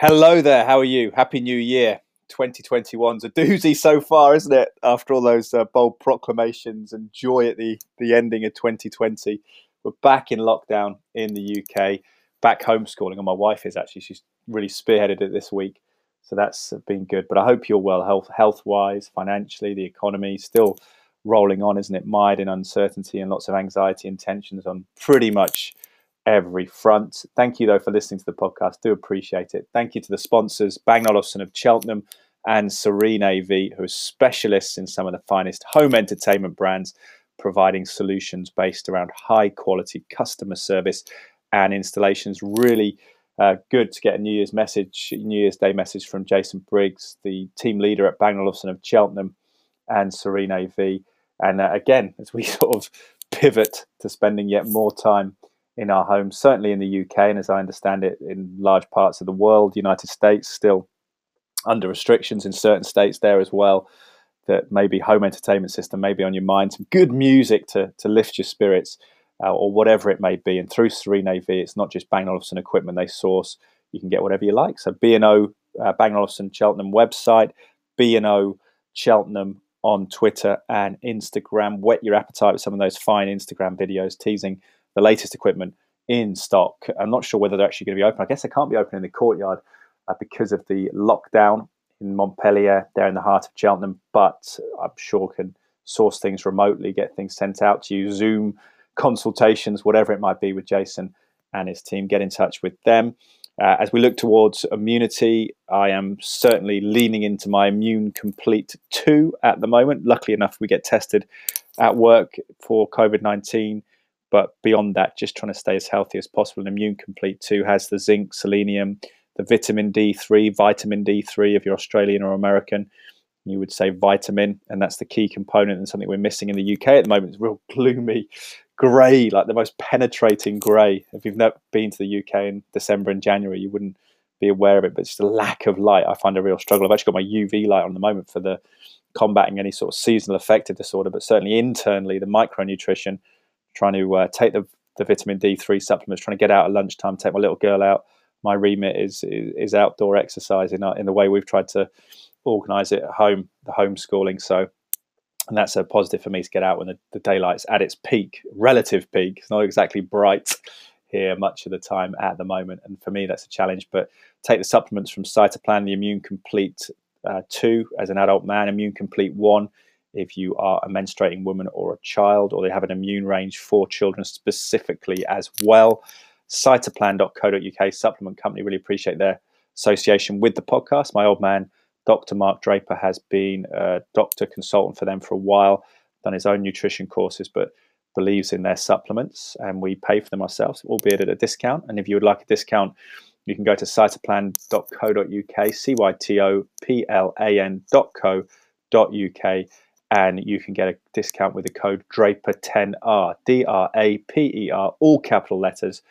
Hello there. How are you? Happy New Year. 2021's a doozy so far, isn't it? After all those uh, bold proclamations and joy at the, the ending of 2020. We're back in lockdown in the UK, back homeschooling. And my wife is actually, she's really spearheaded it this week. So that's been good. But I hope you're well, health health wise, financially, the economy still rolling on, isn't it? Mired in uncertainty and lots of anxiety and tensions on pretty much every front. Thank you, though, for listening to the podcast. Do appreciate it. Thank you to the sponsors, Bang Olufsen of Cheltenham and Serene AV, who are specialists in some of the finest home entertainment brands, providing solutions based around high quality customer service and installations. Really uh, good to get a New Year's message, New Year's Day message from Jason Briggs, the team leader at Bang Olufsen of Cheltenham and Serene AV. And uh, again, as we sort of pivot to spending yet more time in our homes, certainly in the UK, and as I understand it, in large parts of the world, United States still under restrictions in certain states there as well. That maybe home entertainment system may be on your mind, some good music to to lift your spirits, uh, or whatever it may be. And through Serene AV, it's not just Bang Olufsen equipment they source; you can get whatever you like. So B and O uh, Bang Olufsen Cheltenham website, B and O Cheltenham on Twitter and Instagram. Whet your appetite with some of those fine Instagram videos teasing the latest equipment in stock. I'm not sure whether they're actually going to be open. I guess they can't be open in the courtyard uh, because of the lockdown in Montpellier, there in the heart of Cheltenham, but I'm sure can source things remotely, get things sent out to you, Zoom consultations, whatever it might be with Jason and his team. Get in touch with them. Uh, as we look towards immunity, I am certainly leaning into my Immune Complete 2 at the moment. Luckily enough, we get tested at work for COVID 19 but beyond that, just trying to stay as healthy as possible. And Immune Complete 2 has the zinc, selenium, the vitamin D3, vitamin D3 if you're Australian or American. You would say vitamin, and that's the key component and something we're missing in the UK at the moment. It's real gloomy grey, like the most penetrating grey. If you've never been to the UK in December and January, you wouldn't be aware of it, but just a lack of light. I find a real struggle. I've actually got my UV light on the moment for the combating any sort of seasonal affective disorder, but certainly internally, the micronutrition trying to uh, take the, the vitamin D3 supplements, trying to get out at lunchtime, take my little girl out. My remit is is, outdoor exercise in, in the way we've tried to organise it at home, the homeschooling. So, and that's a positive for me to get out when the, the daylight's at its peak, relative peak. It's not exactly bright here much of the time at the moment, and for me that's a challenge. But take the supplements from Cytoplan, the Immune Complete uh, two as an adult man, Immune Complete one if you are a menstruating woman or a child, or they have an immune range for children specifically as well. Cytoplan.co.uk supplement company really appreciate their association with the podcast. My old man, Dr. Mark Draper, has been a doctor consultant for them for a while, done his own nutrition courses, but believes in their supplements, and we pay for them ourselves, albeit at a discount. And if you would like a discount, you can go to cytoplan.co.uk, C Y T O P L A N.co.uk and you can get a discount with the code DRAPER10R, D R A P E R, all capital letters,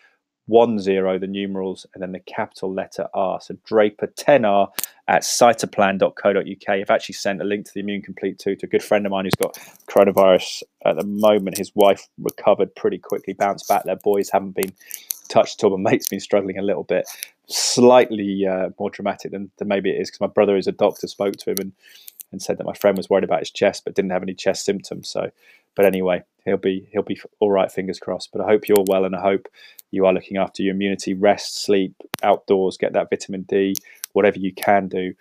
one zero, the numerals, and then the capital letter R. So Draper10R at cytoplan.co.uk. I've actually sent a link to the Immune Complete 2 to a good friend of mine who's got coronavirus at the moment. His wife recovered pretty quickly, bounced back. Their boys haven't been touched at all. My mate's been struggling a little bit, slightly uh, more dramatic than, than maybe it is because my brother is a doctor, spoke to him and and said that my friend was worried about his chest but didn't have any chest symptoms. So, but anyway, he'll be he'll be all right. Fingers crossed. But I hope you're well, and I hope you are looking after your immunity. Rest, sleep, outdoors, get that vitamin D, whatever you can do.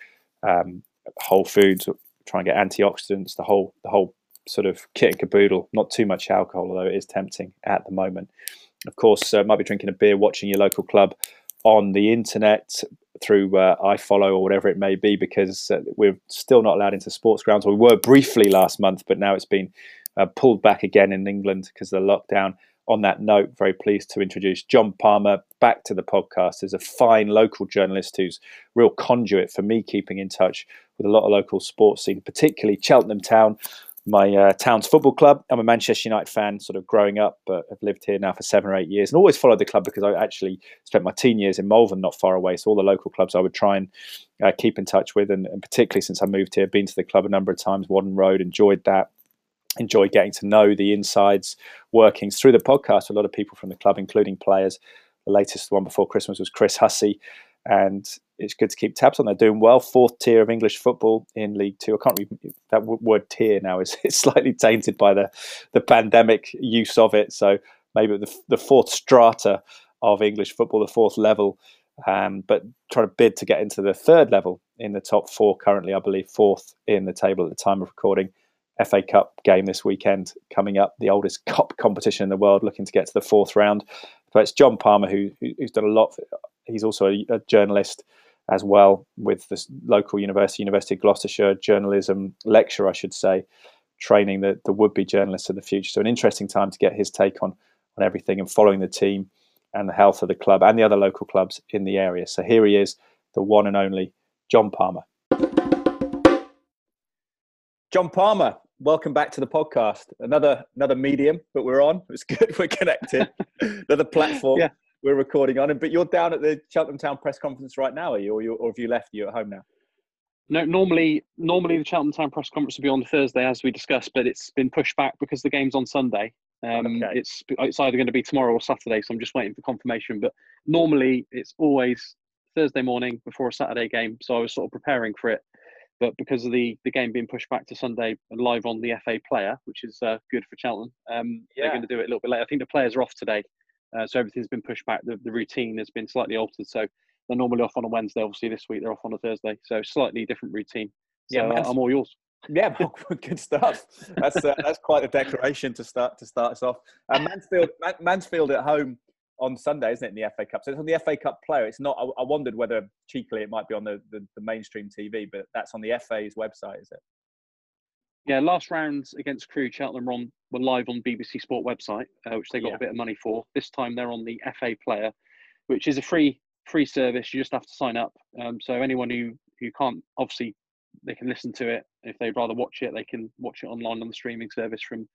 Um, whole foods, try and get antioxidants. The whole the whole sort of kit and caboodle. Not too much alcohol, although it is tempting at the moment. Of course, uh, might be drinking a beer, watching your local club on the internet through uh, iFollow or whatever it may be, because uh, we're still not allowed into sports grounds. We were briefly last month, but now it's been uh, pulled back again in England because of the lockdown. On that note, very pleased to introduce John Palmer back to the podcast as a fine local journalist who's real conduit for me keeping in touch with a lot of local sports scene, particularly Cheltenham Town, my uh, town's football club. I'm a Manchester United fan, sort of growing up, but I've lived here now for seven or eight years, and always followed the club because I actually spent my teen years in Malvern, not far away. So all the local clubs I would try and uh, keep in touch with, and, and, particularly since I moved here, been to the club a number of times. Whaddon Road, enjoyed that. Enjoyed getting to know the insides workings through the podcast. A lot of people from the club, including players. The latest one before Christmas was Chris Hussey, and it's good to keep tabs on. They're doing well. Fourth tier of English football in League Two. I can't read that word tier now is it's slightly tainted by the the pandemic use of it. So maybe the the fourth strata of English football, the fourth level. Um, but trying to bid to get into the third level in the top four currently, I believe fourth in the table at the time of recording. FA Cup game this weekend coming up, the oldest cup competition in the world, looking to get to the fourth round. But it's John Palmer who, who's done a lot. He's also a, a journalist as well with the local university, University of Gloucestershire, journalism lecturer, I should say, training the, the would be journalists of the future. So, an interesting time to get his take on, on everything and following the team and the health of the club and the other local clubs in the area. So, here he is, the one and only John Palmer. John Palmer, welcome back to the podcast. Another another medium, but we're on. It's good. We're connected. another platform. Yeah we're recording on. It. But you're down at the Cheltenham Town press conference right now, are you, or, you, or have you left? You at home now? No, normally, normally the Cheltenham Town press conference will be on Thursday, as we discussed, but it's been pushed back because the game's on Sunday. Um, okay. It's it's either going to be tomorrow or Saturday, so I'm just waiting for confirmation. But normally, it's always Thursday morning before a Saturday game, so I was sort of preparing for it. But because of the, the game being pushed back to Sunday and live on the FA Player, which is uh, good for Cheltenham, um, yeah. they're going to do it a little bit later. I think the players are off today, uh, so everything's been pushed back. The, the routine has been slightly altered. So they're normally off on a Wednesday. Obviously, this week they're off on a Thursday. So slightly different routine. So yeah, I'm all yours. Yeah, good stuff. That's uh, that's quite a declaration to start to start us off. Uh, Mansfield, Mansfield at home on Sunday, isn't it? In the FA Cup, so it's on the FA Cup player. It's not. I, I wondered whether cheekily it might be on the, the, the mainstream TV, but that's on the FA's website, is it? Yeah, last round against Crewe, Cheltenham were, on, were live on BBC Sport website, uh, which they got yeah. a bit of money for. This time they're on the FA Player, which is a free free service. You just have to sign up. Um, so anyone who who can't, obviously, they can listen to it. If they'd rather watch it, they can watch it online on the streaming service from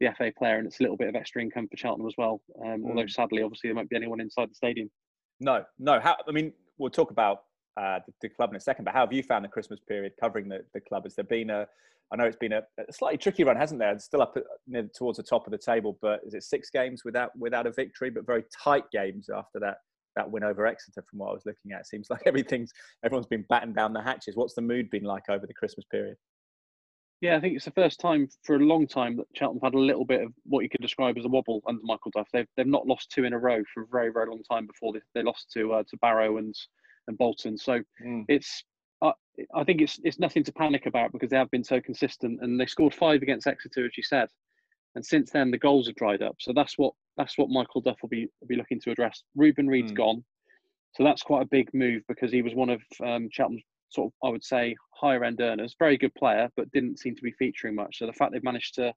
the FA Player, and it's a little bit of extra income for Cheltenham as well. Um, mm. Although sadly, obviously, there won't be anyone inside the stadium. No, no. How? I mean, we'll talk about uh, the, the, club in a second. But how have you found the Christmas period covering the, the club? Has there been a I know it's been a, a slightly tricky run, hasn't there? It's still up near, towards the top of the table, but is it six games without without a victory? But very tight games after that that win over Exeter. From what I was looking at, it seems like everything's everyone's been battened down the hatches. What's the mood been like over the Christmas period? Yeah, I think it's the first time for a long time that Cheltenham had a little bit of what you could describe as a wobble under Michael Duff. They've they've not lost two in a row for a very very long time before they, they lost to uh, to Barrow and and Bolton. So mm. it's I, I think it's it's nothing to panic about because they have been so consistent and they scored five against Exeter, as you said, and since then the goals have dried up. So that's what that's what Michael Duff will be will be looking to address. Reuben Reid's mm. gone, so that's quite a big move because he was one of um, Cheltenham's sort of I would say higher end earners, very good player, but didn't seem to be featuring much. So the fact they've managed to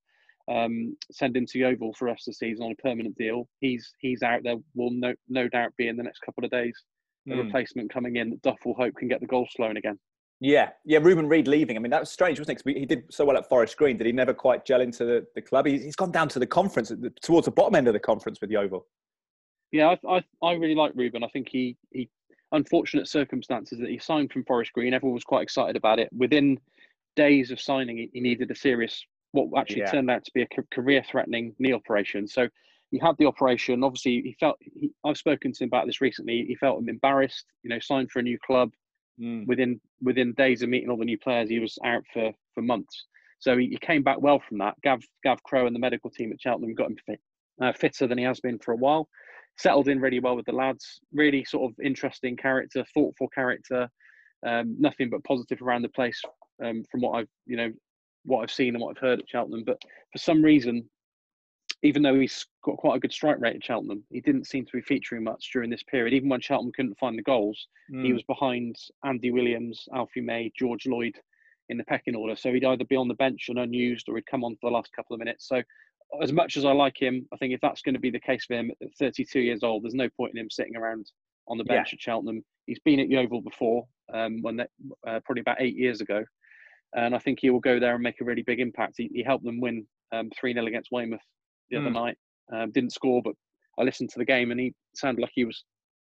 um, send him to Yeovil for the rest of the season on a permanent deal, he's he's out there. Will no no doubt be in the next couple of days a mm. replacement coming in that Duff will hope can get the goals flowing again. Yeah, yeah. Reuben Reid leaving. I mean, that was strange, wasn't it? Because he did so well at Forest Green. Did he never quite gel into the, the club? He, has gone down to the conference, towards the bottom end of the conference with Yeovil. Yeah, I, I, I really like Reuben. I think he, he, unfortunate circumstances that he signed from Forest Green. Everyone was quite excited about it. Within days of signing, he, needed a serious, what actually yeah. turned out to be a career-threatening knee operation. So he had the operation. Obviously, he felt. He, I've spoken to him about this recently. He felt embarrassed. You know, signed for a new club. Mm. Within within days of meeting all the new players, he was out for for months. So he, he came back well from that. Gav Gav Crow and the medical team at Cheltenham got him fit, uh, fitter than he has been for a while. Settled in really well with the lads. Really sort of interesting character, thoughtful character. Um, nothing but positive around the place um, from what I've you know what I've seen and what I've heard at Cheltenham. But for some reason, even though he's got quite a good strike rate at Cheltenham, he didn't seem to be featuring much during this period. Even when Cheltenham couldn't find the goals, mm. he was behind Andy Williams, Alfie May, George Lloyd in the pecking order. So he'd either be on the bench and unused or he'd come on for the last couple of minutes. So as much as I like him, I think if that's going to be the case for him at 32 years old, there's no point in him sitting around on the bench yeah. at Cheltenham. He's been at Yeovil before, um, when they, uh, probably about eight years ago, and I think he will go there and make a really big impact. He, he helped them win um, three um, 0 against Weymouth the mm. other night. Um, didn't score, but I listened to the game and he sounded like he was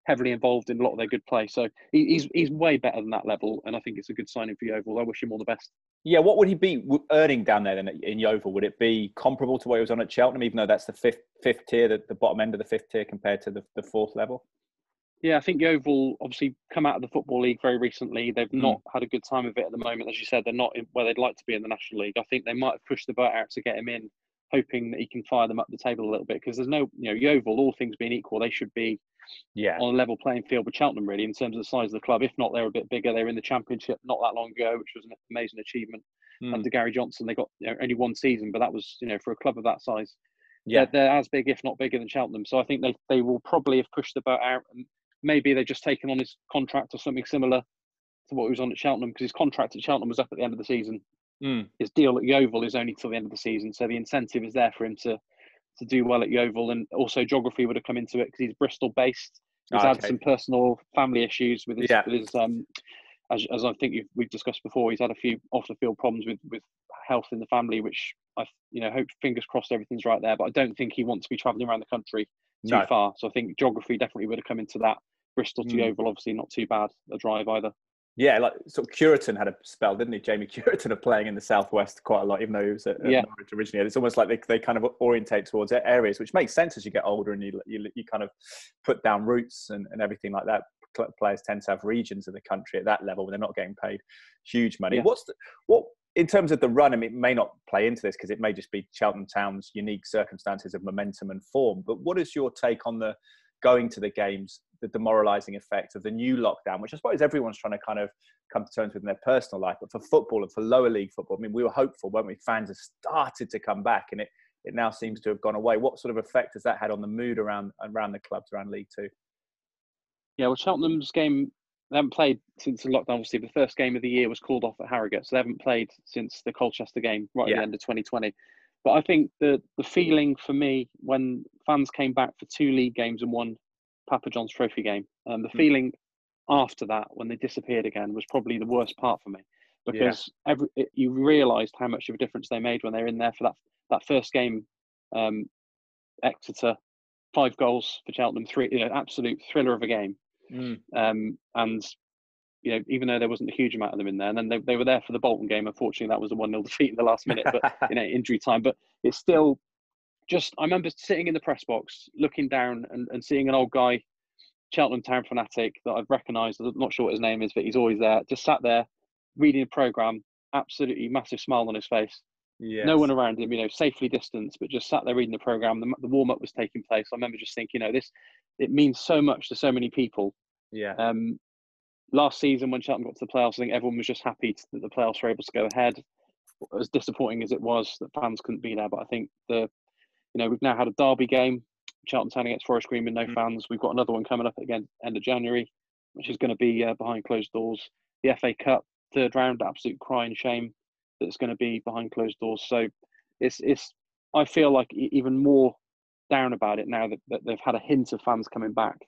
heavily involved in a lot of their good play. So he, he's he's way better than that level, and I think it's a good signing for Yeovil. I wish him all the best. Yeah, what would he be earning down there then in Yeovil? Would it be comparable to what he was on at Cheltenham, even though that's the fifth fifth tier, the, the bottom end of the fifth tier compared to the, the fourth level? Yeah, I think Yeovil obviously come out of the Football League very recently. They've mm. not had a good time of it at the moment. As you said, they're not in, where they'd like to be in the National League. I think they might have pushed the boat out to get him in, hoping that he can fire them up the table a little bit. Because there's no, you know, Yeovil, all things being equal, they should be yeah. on a level playing field with Cheltenham, really, in terms of the size of the club. If not, they're a bit bigger. They were in the Championship not that long ago, which was an amazing achievement. Mm. Under Gary Johnson, they got you know, only one season, but that was, you know, for a club of that size yeah. They're, they're, as big, if not bigger, than Cheltenham. So I think they, they will probably have pushed the boat out. And maybe they've just taken on his contract or something similar to what he was on at Cheltenham because his contract at Cheltenham was up at the end of the season. Mm. His deal at Yeovil is only till the end of the season, so the incentive is there for him to to do well at Yeovil, and also geography would have come into it because he's Bristol based. He's oh, had some personal family issues with his, yeah. with his um, as, as I think we've discussed before, he's had a few off the field problems with with health in the family, which I you know hope fingers crossed everything's right there. But I don't think he wants to be travelling around the country too no. far. So I think geography definitely would have come into that. Bristol to mm. Yeovil, obviously not too bad a drive either. Yeah, like sort of Cureton had a spell, didn't he? Jamie Cureton of playing in the southwest quite a lot, even though he was at, yeah. Norwich originally. It's almost like they, they kind of orientate towards areas, which makes sense as you get older and you you, you kind of put down roots and, and everything like that. Players tend to have regions of the country at that level when they're not getting paid huge money. Yeah. What's the, what in terms of the run, I mean, it may not play into this because it may just be Cheltenham Town's unique circumstances of momentum and form. But what is your take on the going to the games, the demoralising effect of the new lockdown, which I suppose everyone's trying to kind of come to terms with in their personal life. But for football and for lower league football, I mean, we were hopeful, weren't we? Fans have started to come back, and it it now seems to have gone away. What sort of effect has that had on the mood around around the clubs around League Two? Yeah, well, Cheltenham's game they haven't played since the lockdown. Obviously, the first game of the year was called off at Harrogate, so they haven't played since the Colchester game right yeah. at the end of 2020. But I think the the feeling for me when fans came back for two league games and one Papa John's Trophy game, um, the mm. feeling after that when they disappeared again was probably the worst part for me because yeah. every it, you realised how much of a difference they made when they were in there for that that first game. Um, Exeter, five goals for Cheltenham, three you know absolute thriller of a game Mm. Um, and you know, even though there wasn't a huge amount of them in there, and then they, they were there for the Bolton game. Unfortunately, that was a one 0 defeat in the last minute, but you know, injury time. But it's still just. I remember sitting in the press box, looking down and, and seeing an old guy, Cheltenham Town fanatic that I've recognised. I'm not sure what his name is, but he's always there. Just sat there reading a program, absolutely massive smile on his face. Yes. No one around him, you know, safely distanced, but just sat there reading the program. The, the warm up was taking place. I remember just thinking, you know, this it means so much to so many people. Yeah. Um, last season when Cheltenham got to the playoffs, I think everyone was just happy to, that the playoffs were able to go ahead. As disappointing as it was that fans couldn't be there, but I think the, you know, we've now had a derby game, Cheltenham Town against Forest Green with no mm. fans. We've got another one coming up again end of January, which is going to be uh, behind closed doors. The FA Cup third round, absolute crying shame that's going to be behind closed doors. So it's it's I feel like even more down about it now that, that they've had a hint of fans coming back,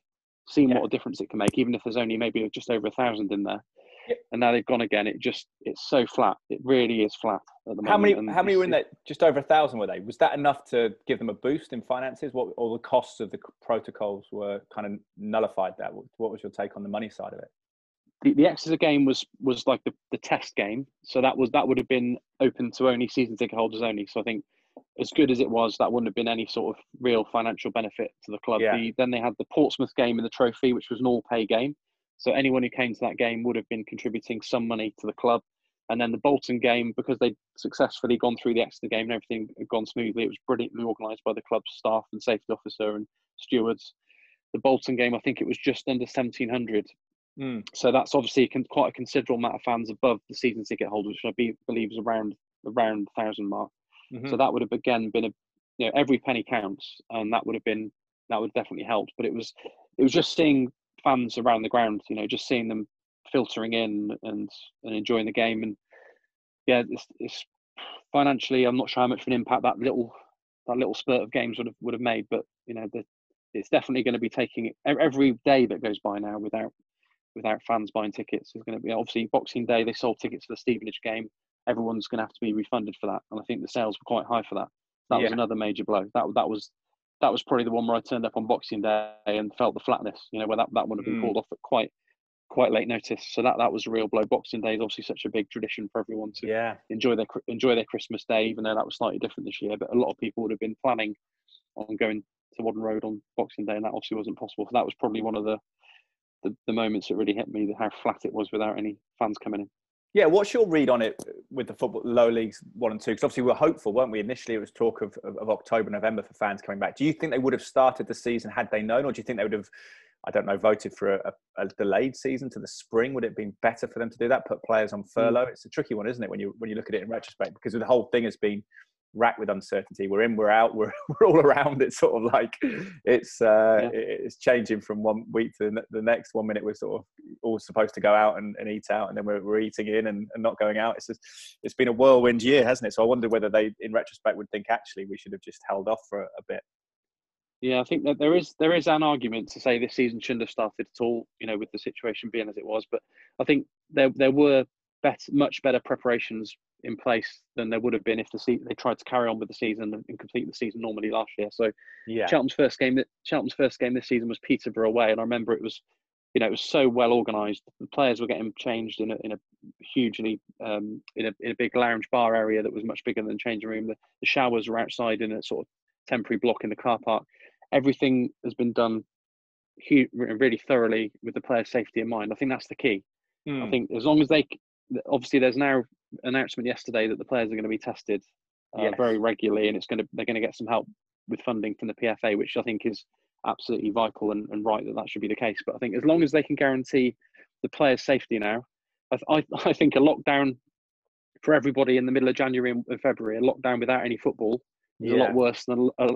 seeing yeah. what a difference it can make, even if there's only maybe just over a thousand in there. And now they've gone again. It just it's so flat. It really is flat at the moment. How many and how many were in there? Just over a thousand were they? Was that enough to give them a boost in finances? What all the costs of the protocols were kind of nullified that. What was your take on the money side of it? the, the Exeter game was was like the, the test game, so that was that would have been open to only season ticket holders only. So I think as good as it was, that wouldn't have been any sort of real financial benefit to the club. Yeah. The, then they had the Portsmouth game in the trophy, which was an all pay game. So anyone who came to that game would have been contributing some money to the club. And then the Bolton game, because they'd successfully gone through the Exeter game and everything had gone smoothly, it was brilliantly organised by the club's staff and safety officer and stewards. The Bolton game, I think it was just under 1700 Mm. So that's obviously quite a considerable amount of fans above the season ticket holders, which I be, believe is around around thousand mark. Mm-hmm. So that would have again been a you know every penny counts, and that would have been that would definitely helped. But it was it was just seeing fans around the ground, you know, just seeing them filtering in and and enjoying the game, and yeah, it's, it's financially I'm not sure how much of an impact that little that little spurt of games would have would have made, but you know the, it's definitely going to be taking every day that goes by now without without fans buying tickets is going to be obviously Boxing Day. They sold tickets for the Stevenage game. Everyone's going to have to be refunded for that, and I think the sales were quite high for that. That yeah. was another major blow. That that was that was probably the one where I turned up on Boxing Day and felt the flatness. You know, where that that would have been mm. called off at quite quite late notice. So that that was a real blow. Boxing Day is obviously such a big tradition for everyone to yeah. enjoy their enjoy their Christmas Day, even though that was slightly different this year. But a lot of people would have been planning on going to Whaddon Road on Boxing Day, and that obviously wasn't possible. So that was probably one of the the, the moments that really hit me, how flat it was without any fans coming in. Yeah, what's your read on it with the football low leagues one and two? Because obviously we were hopeful, weren't we? Initially, it was talk of, of, of, October, November for fans coming back. Do you think they would have started the season had they known, or do you think they would have, I don't know, voted for a, a delayed season to the spring? Would it have been better for them to do that? Put players on furlough? Mm. It's a tricky one, isn't it? When you when you look at it in retrospect, because the whole thing has been racked with uncertainty. We're in, we're out, we're, we're all around. It's sort of like it's uh, yeah. it's changing from one week to the next. One minute we're sort of all supposed to go out and, and eat out, and then we're, we're eating in and, and, not going out. It's just it's been a whirlwind year, hasn't it? So I wonder whether they, in retrospect, would think actually we should have just held off for a, a bit. Yeah, I think that there is there is an argument to say this season shouldn't have started at all. You know, with the situation being as it was, but I think there there were better, much better preparations in place than there would have been if the se- they tried to carry on with the season and complete the season normally last year. So yeah. Cheltenham's first game that Cheltenham's first game this season was Peterborough away, and I remember it was you know it was so well organised. The players were getting changed in a in a hugely um, in a in a big lounge bar area that was much bigger than the changing room. The, the showers were outside in a sort of temporary block in the car park. Everything has been done really thoroughly with the players' safety in mind. I think that's the key. Mm. I hmm. think as long as they obviously there's now announcement yesterday that the players are going to be tested uh, yes. very regularly, and it's going to they're going to get some help with funding from the PFA, which I think is absolutely vital and, and right that that should be the case. But I think as long as they can guarantee the players' safety now, I, I, I think a lockdown for everybody in the middle of January and February, a lockdown without any football is yeah. a lot worse than a,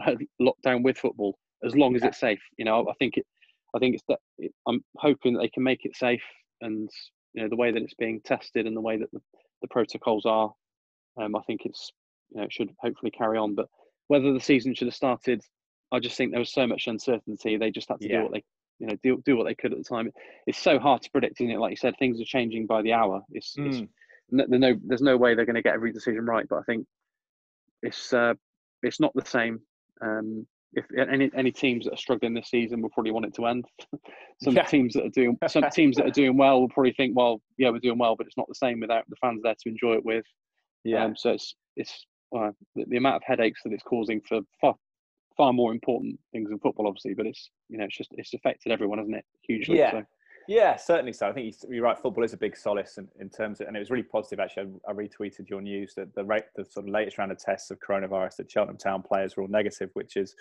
lockdown with football. As long as yeah. it's safe, you know, I think it. I think it's that. It, I'm hoping that they can make it safe, and you know the way that it's being tested and the way that the, the protocols are, um, I think it's you know it should hopefully carry on. But whether the season should have started, I just think there was so much uncertainty. They just had to yeah. do what they you know do, do what they could at the time. It's so hard to predict, isn't it? Like you said, things are changing by the hour. It's, mm. it's no, no, there's no way they're going to get every decision right. But I think it's uh, it's not the same. Um, if any any teams that are struggling this season will probably want it to end. some yeah. teams that are doing some teams that are doing well will probably think, well, yeah, we're doing well, but it's not the same without the fans there to enjoy it with. Yeah. Um, so it's it's uh, the, the, amount of headaches that it's causing for far far more important things in football, obviously. But it's you know it's just it's affected everyone, hasn't it? Hugely. Yeah. So. Yeah, certainly so. I think you're right. Football is a big solace in, in terms of, and it was really positive actually. I, I retweeted your news that the rate, the sort of latest round of tests of coronavirus that Cheltenham Town players were all negative, which is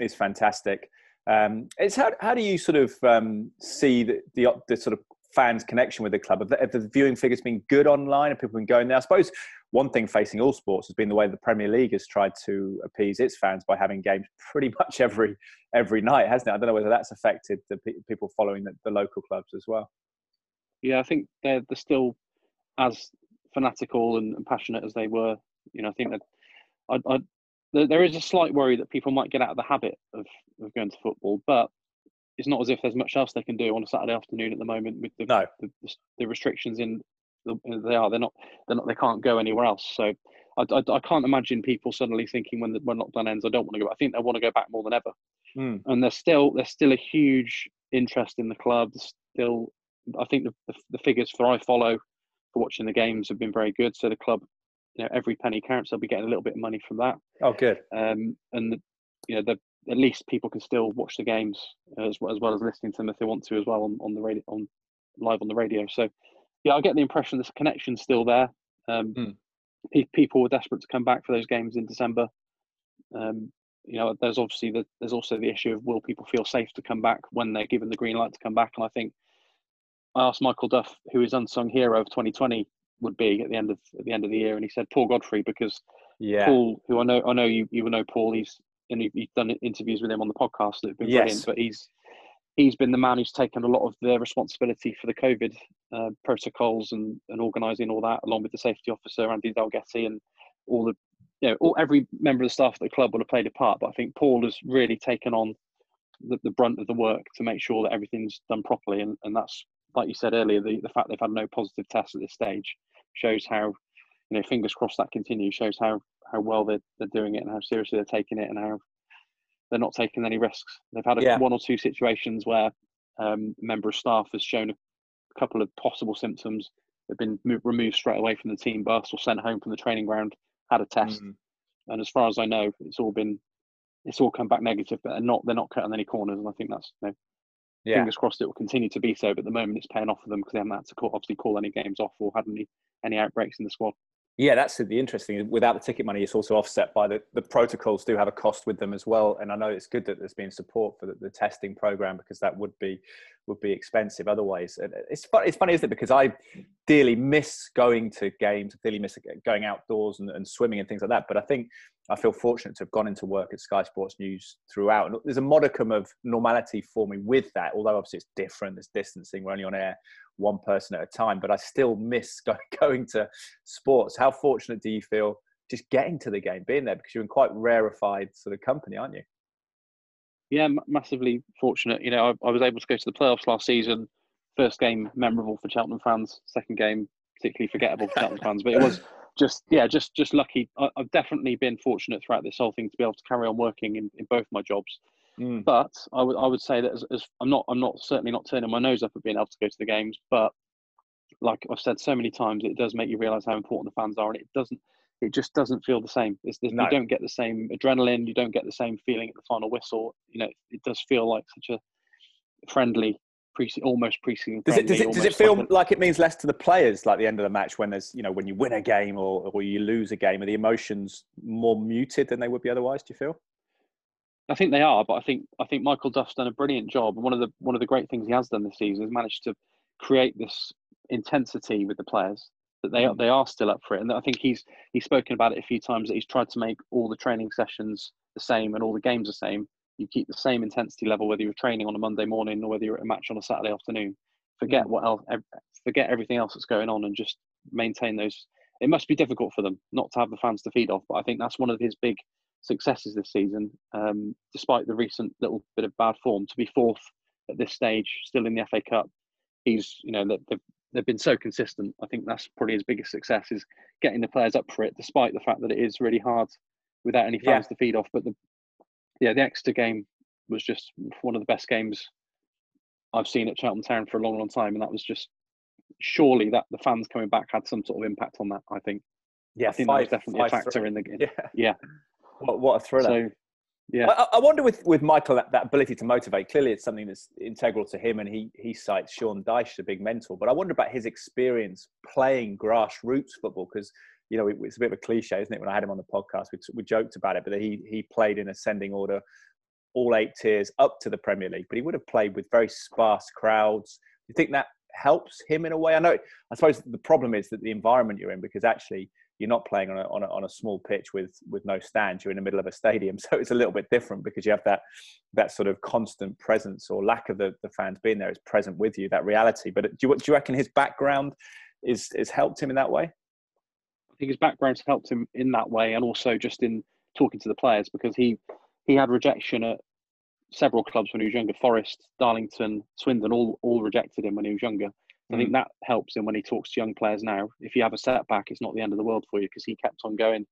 is fantastic. Um, it's how how do you sort of um, see the, the, the sort of fans' connection with the club? Have the, have the, viewing figures been good online? Have people been going there? I suppose one thing facing all sports has been the way the Premier League has tried to appease its fans by having games pretty much every every night, hasn't it? I don't know whether that's affected the people following the, the local clubs as well. Yeah, I think they're they're still as fanatical and, and passionate as they were. You know, I think that I, I there is a slight worry that people might get out of the habit of, of going to football, but it's not as if there's much else they can do on a Saturday afternoon at the moment with the no. the, the, restrictions in the, they are they're not they're not they can't go anywhere else. So I, I, I, can't imagine people suddenly thinking when the, when lockdown ends I don't want to go. I think they want to go back more than ever. Mm. And there's still there's still a huge interest in the club. still, I think the, the, the figures for iFollow for watching the games have been very good. So the club you know every penny counts. They'll be getting a little bit of money from that. Oh, good. Um, and the, you know, the, at least people can still watch the games as well, as well as listening to them if they want to as well on, on the radio on live on the radio. So yeah, I get the impression this connection's still there. Um, mm. pe- people were desperate to come back for those games in December. Um, you know, there's obviously the, there's also the issue of will people feel safe to come back when they're given the green light to come back. And I think I asked Michael Duff, who is unsung hero of 2020, would be at the end of at the end of the year, and he said Paul Godfrey because yeah. Paul, who I know I know you you know Paul, he's and you've done interviews with him on the podcast that have been yes. brilliant, but he's he's been the man who's taken a lot of the responsibility for the COVID uh, protocols and, and organising all that, along with the safety officer Andy Dalgetty and all the you know all every member of the staff at the club will have played a part. But I think Paul has really taken on the, the brunt of the work to make sure that everything's done properly, and, and that's like you said earlier, the, the fact they've had no positive tests at this stage shows how, you know, fingers crossed that continues, shows how, how well they're, they're doing it and how seriously they're taking it and how they're not taking any risks. They've had a, yeah. one or two situations where um, a member of staff has shown a couple of possible symptoms. They've been removed straight away from the team bus or sent home from the training ground, had a test. Mm-hmm. And as far as I know, it's all been, it's all come back negative, but they're not, they're not cutting any corners. And I think that's, you know, Yeah. Fingers crossed it will continue to be so. But at the moment, it's paying off for them because they haven't had to call, obviously call any games off or had any any outbreaks in the squad. Yeah, that's the interesting. Without the ticket money, it's also offset by the, the protocols do have a cost with them as well. And I know it's good that there's been support for the, the testing program because that would be would be expensive otherwise. And it's it's funny, isn't it? Because I dearly miss going to games, dearly miss going outdoors and, and swimming and things like that. But I think I feel fortunate to have gone into work at Sky Sports News throughout. And there's a modicum of normality for me with that, although obviously it's different. There's distancing. We're only on air one person at a time, but I still miss going to sports. How fortunate do you feel just getting to the game, being there, because you're in quite rarefied sort of company, aren't you? Yeah, massively fortunate. You know, I, I was able to go to the playoffs last season. First game memorable for Cheltenham fans. Second game particularly forgettable for Cheltenham fans, but it was just yeah, just just lucky. I, have definitely been fortunate throughout this whole thing to be able to carry on working in, in both my jobs. Mm. But I would I would say that as, as, I'm not I'm not certainly not turning my nose up at being able to go to the games, but like I've said so many times, it does make you realise how important the fans are, and it doesn't it just doesn't feel the same. No. You don't get the same adrenaline, you don't get the same feeling at the final whistle. You know, it does feel like such a friendly pre almost pre-season. Does it does it, does it feel like, like, it means less to the players, like the end of the match when there's you know when you win a game or or you lose a game? Are the emotions more muted than they would be otherwise? Do you feel? I think they are, but I think I think Michael Duff's done a brilliant job. One of the one of the great things he has done this season is managed to create this intensity with the players that they are mm. they are still up for it. And I think he's he's spoken about it a few times that he's tried to make all the training sessions the same and all the games the same. You keep the same intensity level whether you're training on a Monday morning or whether you're at a match on a Saturday afternoon. Forget mm. what else, forget everything else that's going on, and just maintain those. It must be difficult for them not to have the fans to feed off, but I think that's one of his big successes this season, um, despite the recent little bit of bad form. To be fourth at this stage, still in the FA Cup, he's you know they've they've been so consistent. I think that's probably his biggest success is getting the players up for it, despite the fact that it is really hard without any fans yeah. to feed off. But the yeah, the Exeter game was just one of the best games I've seen at Cheltenham Town for a long, long time, and that was just surely that the fans coming back had some sort of impact on that. I think. Yeah, I think five, that was definitely a factor in the game. Yeah. yeah. What, what a thriller! So, yeah, I, I, wonder with with Michael that, that ability to motivate. Clearly, it's something that's integral to him, and he he cites Sean Dyche as a big mentor. But I wonder about his experience playing grassroots football because you know it's a bit of a cliche, isn't it? When I had him on the podcast, we, we joked about it, but he he played in ascending order, all eight tiers up to the Premier League. But he would have played with very sparse crowds. Do you think that helps him in a way? I know. I suppose the problem is that the environment you're in, because actually you're not playing on a, on a, on a small pitch with with no stands. You're in the middle of a stadium, so it's a little bit different because you have that that sort of constant presence or lack of the, the fans being there is present with you. That reality. But do you, do you reckon his background is is helped him in that way? I think his background's helped him in that way, and also just in talking to the players because he he had rejection at several clubs when he was younger. Forest, Darlington, Swindon, all all rejected him when he was younger. I think mm. that helps him when he talks to young players now. If you have a setback, it's not the end of the world for you because he kept on going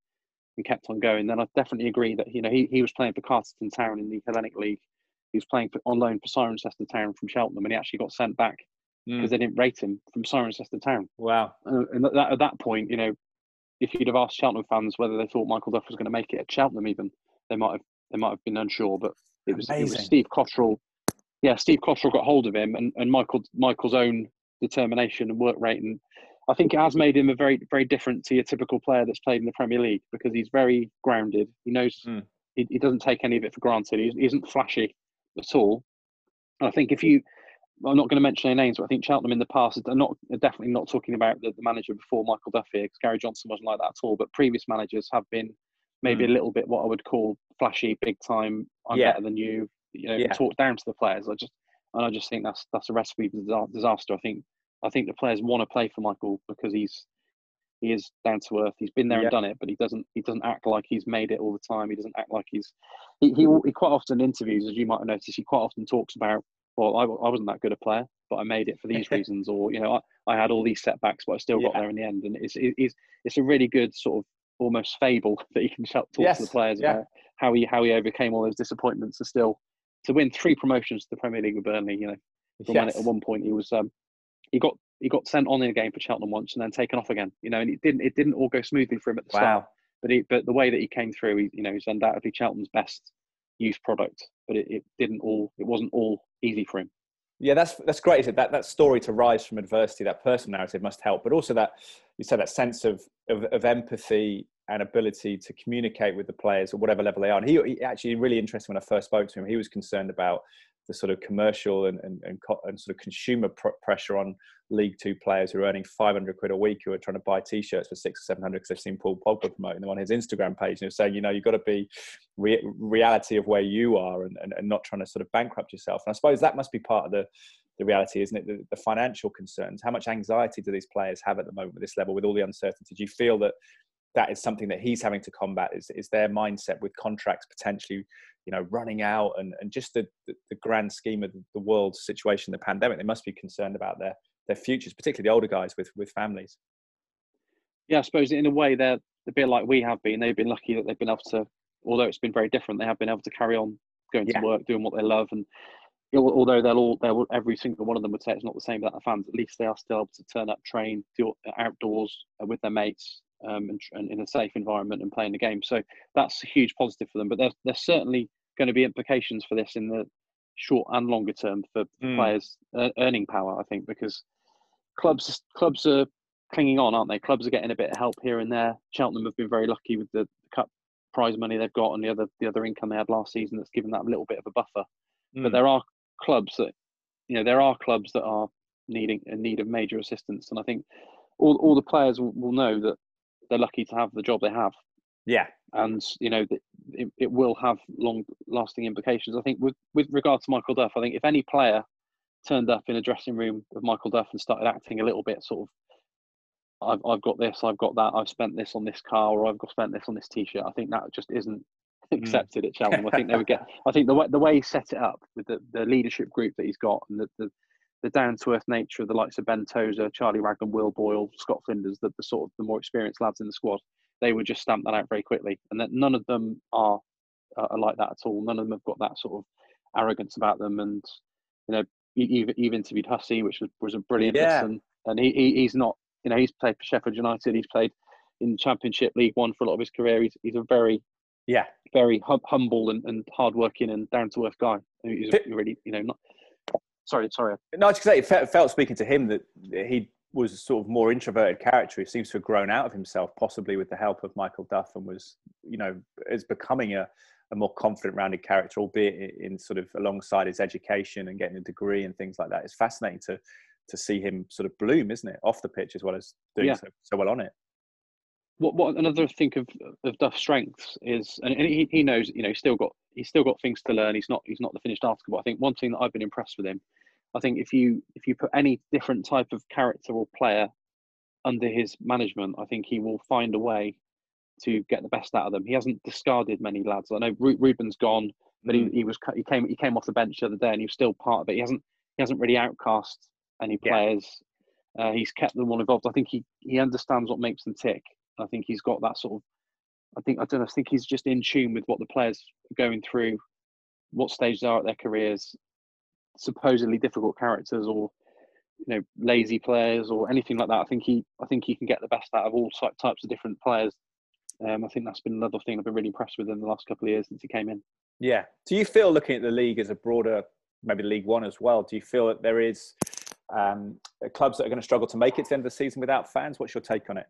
and kept on going. Then I definitely agree that you know he, he was playing for Carterton Town in the Hellenic League. He was playing for, on loan for Cirencester Town from Cheltenham, and he actually got sent back because mm. they didn't rate him from Cirencester Town. Wow! Uh, and that, at that point, you know, if you'd have asked Cheltenham fans whether they thought Michael Duff was going to make it at Cheltenham, even they might have they might have been unsure. But it was, it was Steve Cotterill. Yeah, Steve Cotterill got hold of him, and, and Michael Michael's own determination and work rate. And I think it has made him a very, very different to your typical player that's played in the Premier League because he's very grounded. He knows mm. he, he, doesn't take any of it for granted. He, he isn't flashy at all. And I think if you, I'm not going to mention any names, but I think Cheltenham in the past are not are definitely not talking about the, the manager before Michael Duffy because Gary Johnson wasn't like that at all. But previous managers have been maybe mm. a little bit what I would call flashy, big time. I'm yeah. better than you. You know, yeah. talk down to the players. I just and I just think that's that's a recipe for disaster. I think I think the players want to play for Michael because he's he is down to earth. He's been there yeah. and done it, but he doesn't he doesn't act like he's made it all the time. He doesn't act like he's he, he, he quite often in interviews, as you might have noticed, he quite often talks about well, I, I wasn't that good a player, but I made it for these reasons, or you know, I, I had all these setbacks, but I still got there in the end. And it's it's it's a really good sort of almost fable that he can talk yes. to the players yeah. about how he how he overcame all those disappointments to still to win three promotions to the Premier League with Burnley. You know, yes. at one point he was um, he got he got sent on in a game for Cheltenham once and then taken off again. You know, and it didn't it didn't all go smoothly for him at the wow. start. But he, but the way that he came through, he, you know, he's undoubtedly Cheltenham's best youth product. But it, it didn't all it wasn't all easy for him. Yeah, that's that's great. That that story to rise from adversity, that personal narrative must help, but also that you said that sense of of, of empathy and ability to communicate with the players at whatever level they are. And he, he, actually really interesting when I first spoke to him. He was concerned about the sort of commercial and and, and, and sort of consumer pr- pressure on League Two players who are earning 500 quid a week who are trying to buy T-shirts for six or seven hundred because they've seen Paul Pogba promoting them on his Instagram page and he was saying, you know, you've got to be re- reality of where you are and, and, and not trying to sort of bankrupt yourself. And I suppose that must be part of the the reality, isn't it? The, the, financial concerns. How much anxiety do these players have at the moment at this level, with all the uncertainty? Do you feel that that is something that he's having to combat? Is is their mindset with contracts potentially, you know, running out, and and just the the, the grand scheme of the world situation, the pandemic? They must be concerned about their their futures, particularly the older guys with with families. Yeah, I suppose in a way they're a bit like we have been. They've been lucky that they've been able to, although it's been very different, they have been able to carry on going yeah. to work, doing what they love, and although they'll all they'll every single one of them would say it's not the same without the fans at least they are still able to turn up train do outdoors uh, with their mates um, and, and, in a safe environment and playing the game. So that's a huge positive for them. But there's, there's certainly going to be implications for this in the short and longer term for mm. players uh, earning power i think because clubs clubs are clinging on aren't they? Clubs are getting a bit of help here and there. Cheltenham have been very lucky with the cup prize money they've got and the other the other income they had last season that's given that a little bit of a buffer. Mm. but there are clubs that you know there are clubs that are needing in need of major assistance, and I think all all the players will, will know that they're lucky to have the job they have. Yeah, and you know it, it will have long lasting implications. I think with with regard to Michael Duff, I think if any player turned up in a dressing room with Michael Duff and started acting a little bit sort of I've, I've got this, I've got that, I've spent this on this car, or I've got spent this on this t-shirt. I think that just isn't Mm. accepted at Cheltenham. I think they would get. I think the way the way he set it up with the, the leadership group that he's got and the, the, the down to earth nature of the likes of Ben Tozer, Charlie Raglan, Will Boyle, Scott Flinders, the, the sort of the more experienced lads in the squad, they would just stamp that out very quickly. And that none of them are, are like that at all. None of them have got that sort of arrogance about them. And you know, even even interviewed Hussey, which was was a brilliant yeah. listen. And he, he he's not. You know, he's played for Sheffield United. He's played in Championship League One for a lot of his career. He's, he's a very yeah, very hum- humble and, and hardworking and down to earth guy. He's really, you know, not. Sorry, sorry. No, I was say it felt speaking to him that he was a sort of more introverted character. He seems to have grown out of himself, possibly with the help of Michael Duff, and was, you know, is becoming a, a more confident, rounded character, albeit in sort of alongside his education and getting a degree and things like that. It's fascinating to to see him sort of bloom, isn't it, off the pitch as well as doing yeah. so, so well on it what what another thing of of Duff's strengths is, and, and he, he knows, you know, he's still got he's still got things to learn. He's not he's not the finished article. But I think one thing that I've been impressed with him, I think if you if you put any different type of character or player under his management, I think he will find a way to get the best out of them. He hasn't discarded many lads. I know Reuben's gone, but he, mm. he was he came he came off the bench the other day and he was still part of it. He hasn't he hasn't really outcast any players. Yeah. Uh, he's kept them all involved. I think he he understands what makes them tick. I think he's got that sort of. I think I don't know. I think he's just in tune with what the players are going through, what stage they are at their careers, supposedly difficult characters or you know lazy players or anything like that. I think he I think he can get the best out of all types of different players. Um, I think that's been another thing I've been really impressed with in the last couple of years since he came in. Yeah. Do you feel looking at the league as a broader, maybe League One as well? Do you feel that there is um, clubs that are going to struggle to make it to the end of the season without fans? What's your take on it?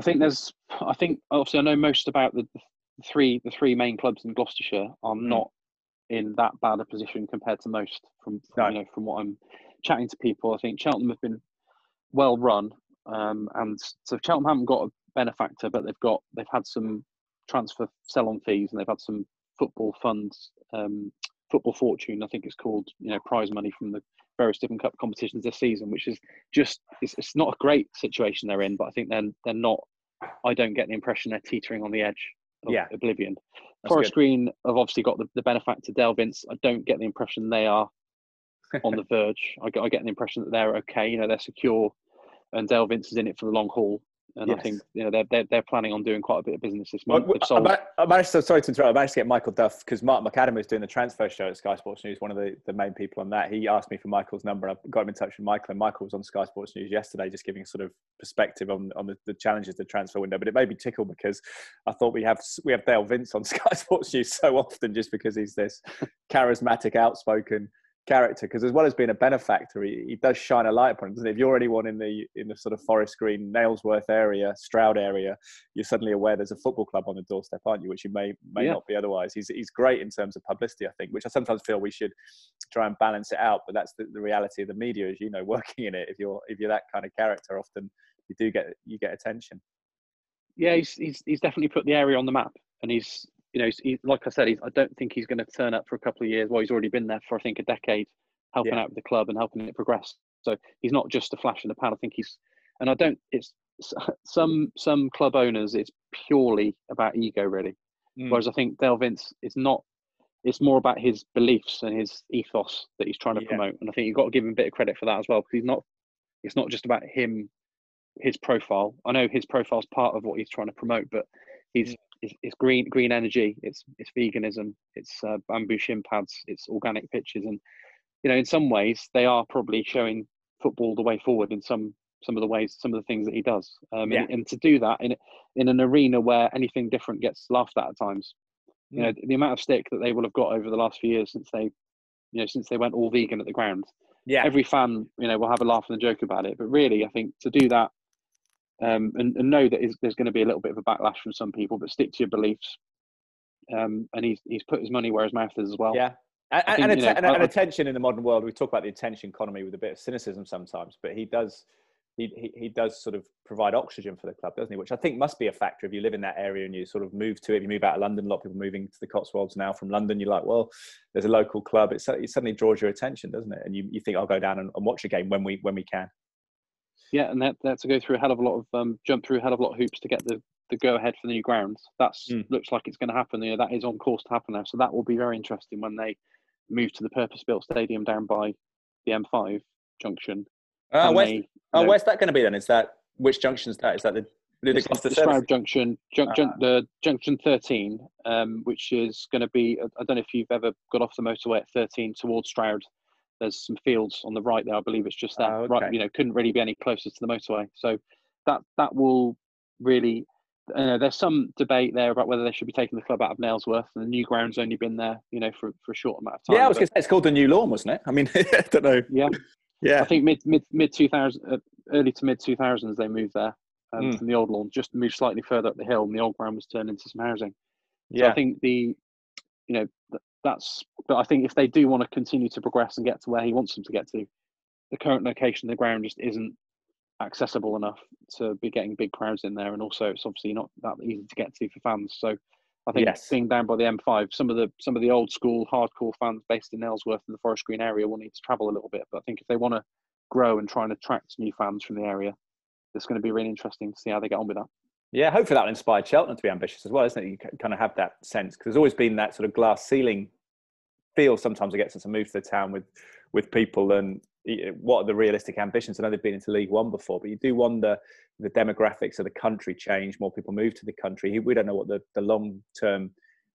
I think there's. I think obviously I know most about the, three the three main clubs in Gloucestershire are mm. not in that bad a position compared to most. From, from no. you know from what I'm chatting to people, I think Cheltenham have been well run, um, and so Cheltenham haven't got a benefactor, but they've got they've had some transfer sell-on fees, and they've had some football funds, um, football fortune, I think it's called, you know, prize money from the various different cup competitions this season, which is just it's, it's not a great situation they're in, but I think they're they're not. I don't get the impression they're teetering on the edge of yeah. oblivion. That's Forest good. Green have obviously got the, the benefactor Dale Vince. I don't get the impression they are on the verge. I get, I get the impression that they're okay. You know, they're secure, and Dale Vince is in it for the long haul. And yes. I think you know they're, they're, they're planning on doing quite a bit of business this month. Well, I, I, managed to sorry to interrupt. I managed to get Michael Duff because Mark McAdam was doing the transfer show at Sky Sports News. One of the, the main people on that. He asked me for Michael's number. and I got him in touch with Michael, and Michael was on Sky Sports News yesterday, just giving sort of perspective on on the, the challenges of the transfer window. But it made me tickle because I thought we have we have Dale Vince on Sky Sports News so often just because he's this charismatic, outspoken character because as well as being a benefactor, he, he does shine a light upon it, doesn't he? If you're anyone in the in the sort of Forest Green, Nailsworth area, Stroud area, you're suddenly aware there's a football club on the doorstep, aren't you? Which you may may yeah. not be otherwise. He's he's great in terms of publicity, I think, which I sometimes feel we should try and balance it out. But that's the, the reality of the media, as you know, working in it. If you're if you're that kind of character, often you do get you get attention. Yeah, he's he's, he's definitely put the area on the map, and he's you know, he, like I said, I don't think he's going to turn up for a couple of years. Well, he's already been there for I think a decade, helping yeah. out with the club and helping it progress. So he's not just a flash in the pan. I think he's, and I don't. It's some some club owners. It's purely about ego, really. Mm. Whereas I think Dale Vince is not. It's more about his beliefs and his ethos that he's trying to yeah. promote, and I think you've got to give him a bit of credit for that as well, because he's not. It's not just about him, his profile. I know his profile's part of what he's trying to promote, but he's mm it's, it's green green energy. It's it's veganism. It's uh, bamboo shin pads. It's organic pitches, and you know, in some ways, they are probably showing football the way forward in some some of the ways, some of the things that he does. Um, yeah. and, and, to do that in in an arena where anything different gets laughed at at times, you know, the amount of stick that they will have got over the last few years since they, you know, since they went all vegan at the ground. Yeah. Every fan, you know, will have a laugh and a joke about it. But really, I think to do that um, and, and, know that there's going to be a little bit of a backlash from some people, but stick to your beliefs. Um, and he's he's put his money where his mouth is as well. Yeah, and, think, and, know, and, and attention in the modern world. We talk about the attention economy with a bit of cynicism sometimes, but he does he, he, he does sort of provide oxygen for the club, doesn't he? Which I think must be a factor if you live in that area and you sort of move to it. If you move out of London, a lot of people moving to the Cotswolds now from London. You're like, well, there's a local club. It, it suddenly draws your attention, doesn't it? And you, you think I'll go down and, and watch a game when we when we can. Yeah, and that that's to go through a hell of a lot of um, jump through a hell of a lot of hoops to get the, the go ahead for the new grounds. That's mm. looks like it's going to happen. You know, that is on course to happen now. So that will be very interesting when they move to the purpose built stadium down by the M5 junction. Uh, where's, they, oh, know, where's that going to be then? Is that which junction is that? Is that the the, the, the Stroud Junction, jun, jun, the Junction 13, um, which is going to be. I don't know if you've ever got off the motorway at 13 towards Stroud there's some fields on the right there. I believe it's just that. Oh, okay. Right, you know, couldn't really be any closer to the motorway. So that that will really. Uh, there's some debate there about whether they should be taking the club out of Nailsworth, and the new ground's only been there, you know, for, for a short amount of time. Yeah, I was going to say it's called the new lawn, wasn't it? I mean, I don't know. Yeah, yeah. I think mid mid mid two thousand, uh, early to mid two thousands, they moved there um, mm. from the old lawn, just moved slightly further up the hill, and the old ground was turned into some housing. So yeah. I think the, you know, that's but I think if they do want to continue to progress and get to where he wants them to get to, the current location of the ground just isn't accessible enough to be getting big crowds in there, and also it's obviously not that easy to get to for fans. So I think yes. being down by the M5, some of the some of the old school hardcore fans based in Nailsworth and the Forest Green area will need to travel a little bit. But I think if they want to grow and try and attract new fans from the area, it's going to be really interesting to see how they get on with that. Yeah, hopefully that will inspire Cheltenham to be ambitious as well, isn't it? You kind of have that sense because there's always been that sort of glass ceiling feel sometimes it gets us to move to the town with with people and what are the realistic ambitions? I know they've been into League One before, but you do wonder the demographics of the country change. More people move to the country. We don't know what the, the long term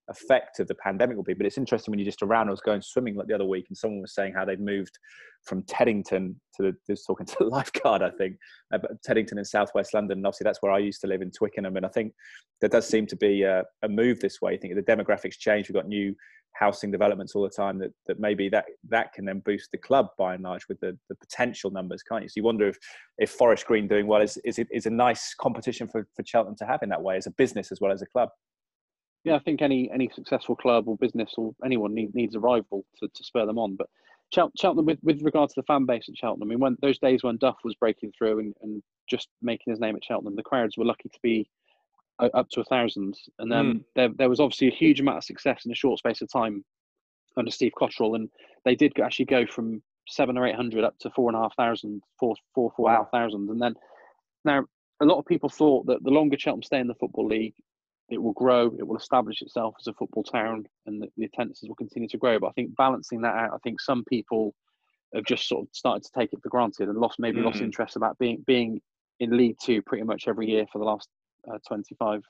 effect of the pandemic will be. But it's interesting when you're just around. I was going swimming like the other week, and someone was saying how they'd moved from Teddington to the, just talking to the lifeguard, I think, uh, Teddington in southwest London. And obviously, that's where I used to live in Twickenham. And I think there does seem to be a, a move this way. I think the demographics change. We've got new housing developments all the time that, that maybe that that can then boost the club by and large with the, the potential numbers can't you so you wonder if if forest green doing well is is, is a nice competition for, for cheltenham to have in that way as a business as well as a club yeah, I think any any successful club or business or anyone need, needs a rival to, to spur them on. But Cheltenham, with, with regard to the fan base at Cheltenham, I mean, when those days when Duff was breaking through and, and just making his name at Cheltenham, the crowds were lucky to be up to a thousand. And then mm. there, there was obviously a huge amount of success in a short space of time under Steve Cotterill, and they did actually go from seven or eight hundred up to four and a half thousand, four, four, four wow. and a half thousand. And then now a lot of people thought that the longer Cheltenham stay in the football league, it will grow, it will establish itself as a football town, and the, the attendances will continue to grow. But I think balancing that out, I think some people have just sort of started to take it for granted and lost maybe mm-hmm. lost interest about being being in League Two pretty much every year for the last uh, 25,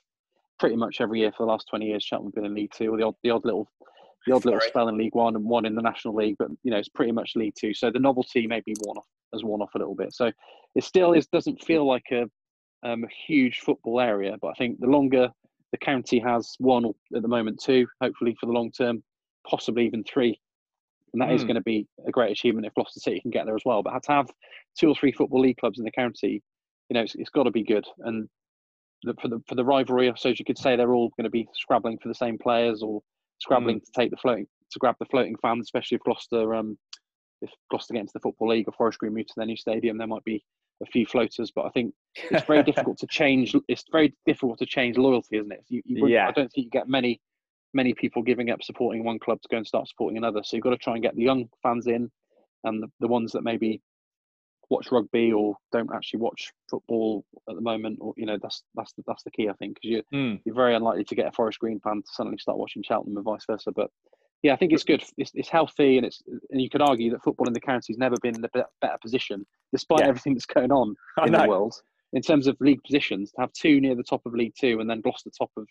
pretty much every year for the last 20 years. Cheltenham have been in League Two, or the odd the odd little the odd little spell in League One and one in the National League, but you know it's pretty much League Two. So the novelty maybe worn off has worn off a little bit. So it still is doesn't feel like a um, a huge football area, but I think the longer the county has one at the moment, two, hopefully for the long term, possibly even three and that mm. is hmm. going to be a great achievement if Gloucester City can get there as well. But to have two or three football league clubs in the county, you know, it's, it's got to be good. And the, for the for the rivalry, I suppose you could say they're all going to be scrabbling for the same players or scrabbling mm. to take the floating to grab the floating fans, especially if Gloucester um if Gloucester get into the football league or Forest Green move to their new stadium, there might be a few floaters. But I think it's very difficult to change. It's very difficult to change loyalty, isn't it? You, you yeah. I don't think you get many many people giving up supporting one club to go and start supporting another. So you've got to try and get the young fans in, and the, the ones that maybe watch rugby or don't actually watch football at the moment, or you know that's that's the, that's the key I think because you mm. you're very unlikely to get a Forest Green fan to suddenly start watching Cheltenham and vice versa. But yeah, I think it's good. It's, it's healthy, and it's and you could argue that football in the county's never been in a better position, despite yeah. everything that's going on in the world in terms of league positions. To have two near the top of League Two and then Gloucester top of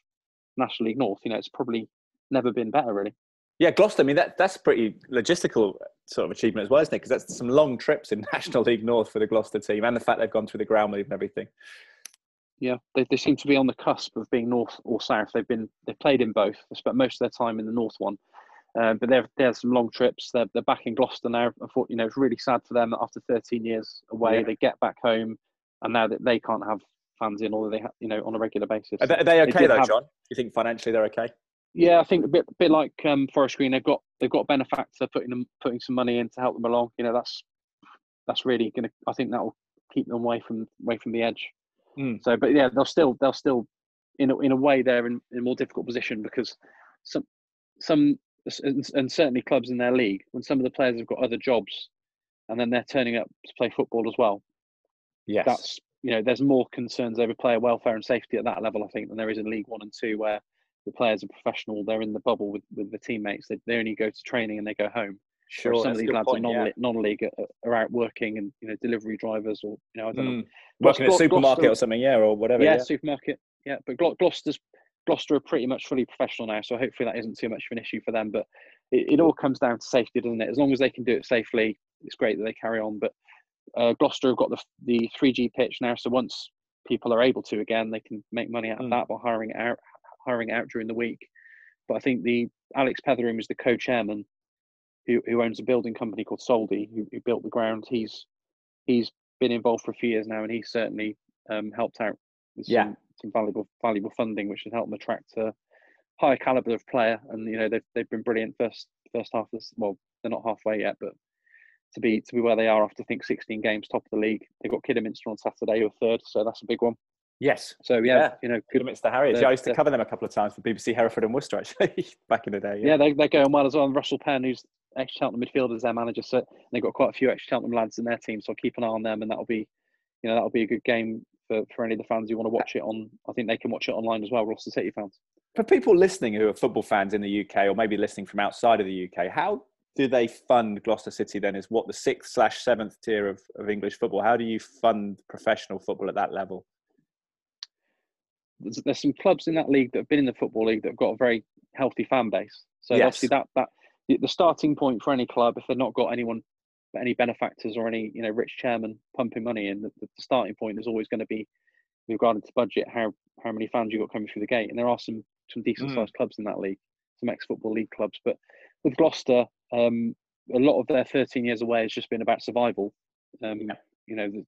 National League North, you know, it's probably never been better, really. Yeah, Gloucester. I mean, that that's pretty logistical sort of achievement as well, isn't it? Because that's some long trips in National League North for the Gloucester team, and the fact they've gone through the ground move and everything. Yeah, they, they seem to be on the cusp of being north or south. They've been they've played in both. They spent most of their time in the north one, uh, but they've they had some long trips. They're they're back in Gloucester now. I thought you know it's really sad for them that after 13 years away, yeah. they get back home, and now that they can't have fans in, although they ha- you know on a regular basis. Are they, are they okay they though, have, John? You think financially they're okay? Yeah, I think a bit bit like um, Forest Green, they've got they've got benefactor putting them putting some money in to help them along. You know, that's that's really gonna. I think that will keep them away from away from the edge. Mm. So, but yeah, they'll still they'll still in a, in a way they're in, in a more difficult position because some some and certainly clubs in their league when some of the players have got other jobs and then they're turning up to play football as well. Yes, that's you know there's more concerns over player welfare and safety at that level I think than there is in League One and Two where the players are professional. They're in the bubble with, with the teammates. They, they only go to training and they go home. Sure, some of these lads point, are non yeah. non-league are, out working and you know delivery drivers or you know I don't mm. know working at a supermarket Gloucester, or something, yeah, or whatever. Yeah, yeah. supermarket. Yeah, but Gloucester's Gloucester are pretty much fully professional now, so hopefully that isn't too much of an issue for them. But it, it all comes down to safety, doesn't it? As long as they can do it safely, it's great that they carry on. But uh, Gloucester have got the the 3G pitch now, so once people are able to again, they can make money out of mm. that by hiring out hiring out during the week. But I think the Alex Petheram is the co-chairman who, who owns a building company called Soldi, who, who built the ground. He's he's been involved for a few years now, and he's certainly um, helped out with yeah. some, some valuable valuable funding, which has helped them attract a higher caliber of player. And you know they've they've been brilliant first first half. This well, they're not halfway yet, but to be to be where they are after I think 16 games, top of the league. They've got Kidderminster on Saturday, or third, so that's a big one. Yes. So yeah, yeah. you know, Kidderminster Harriers. Yeah, I used to cover them a couple of times for BBC Hereford and Worcester actually back in the day. Yeah, yeah they, they're going well as well. And Russell Penn, who's ex Cheltenham midfielder, is their manager. So they've got quite a few ex Cheltenham lads in their team. So I'll keep an eye on them, and that'll be, you know, that'll be a good game for, for any of the fans who want to watch it on. I think they can watch it online as well. Gloucester City fans. For people listening who are football fans in the UK, or maybe listening from outside of the UK, how do they fund Gloucester City then? Is what the sixth slash seventh tier of, of English football? How do you fund professional football at that level? there's, there's, some clubs in that league that have been in the football league that have got a very healthy fan base. So yes. obviously that that the starting point for any club, if they've not got anyone, any benefactors or any you know rich chairman pumping money in, the, the starting point is always going to be regarding to budget how how many fans you got coming through the gate. And there are some some decent sized mm. clubs in that league, some ex football league clubs. But with Gloucester, um, a lot of their 13 years away has just been about survival. Um, yeah. You know, the,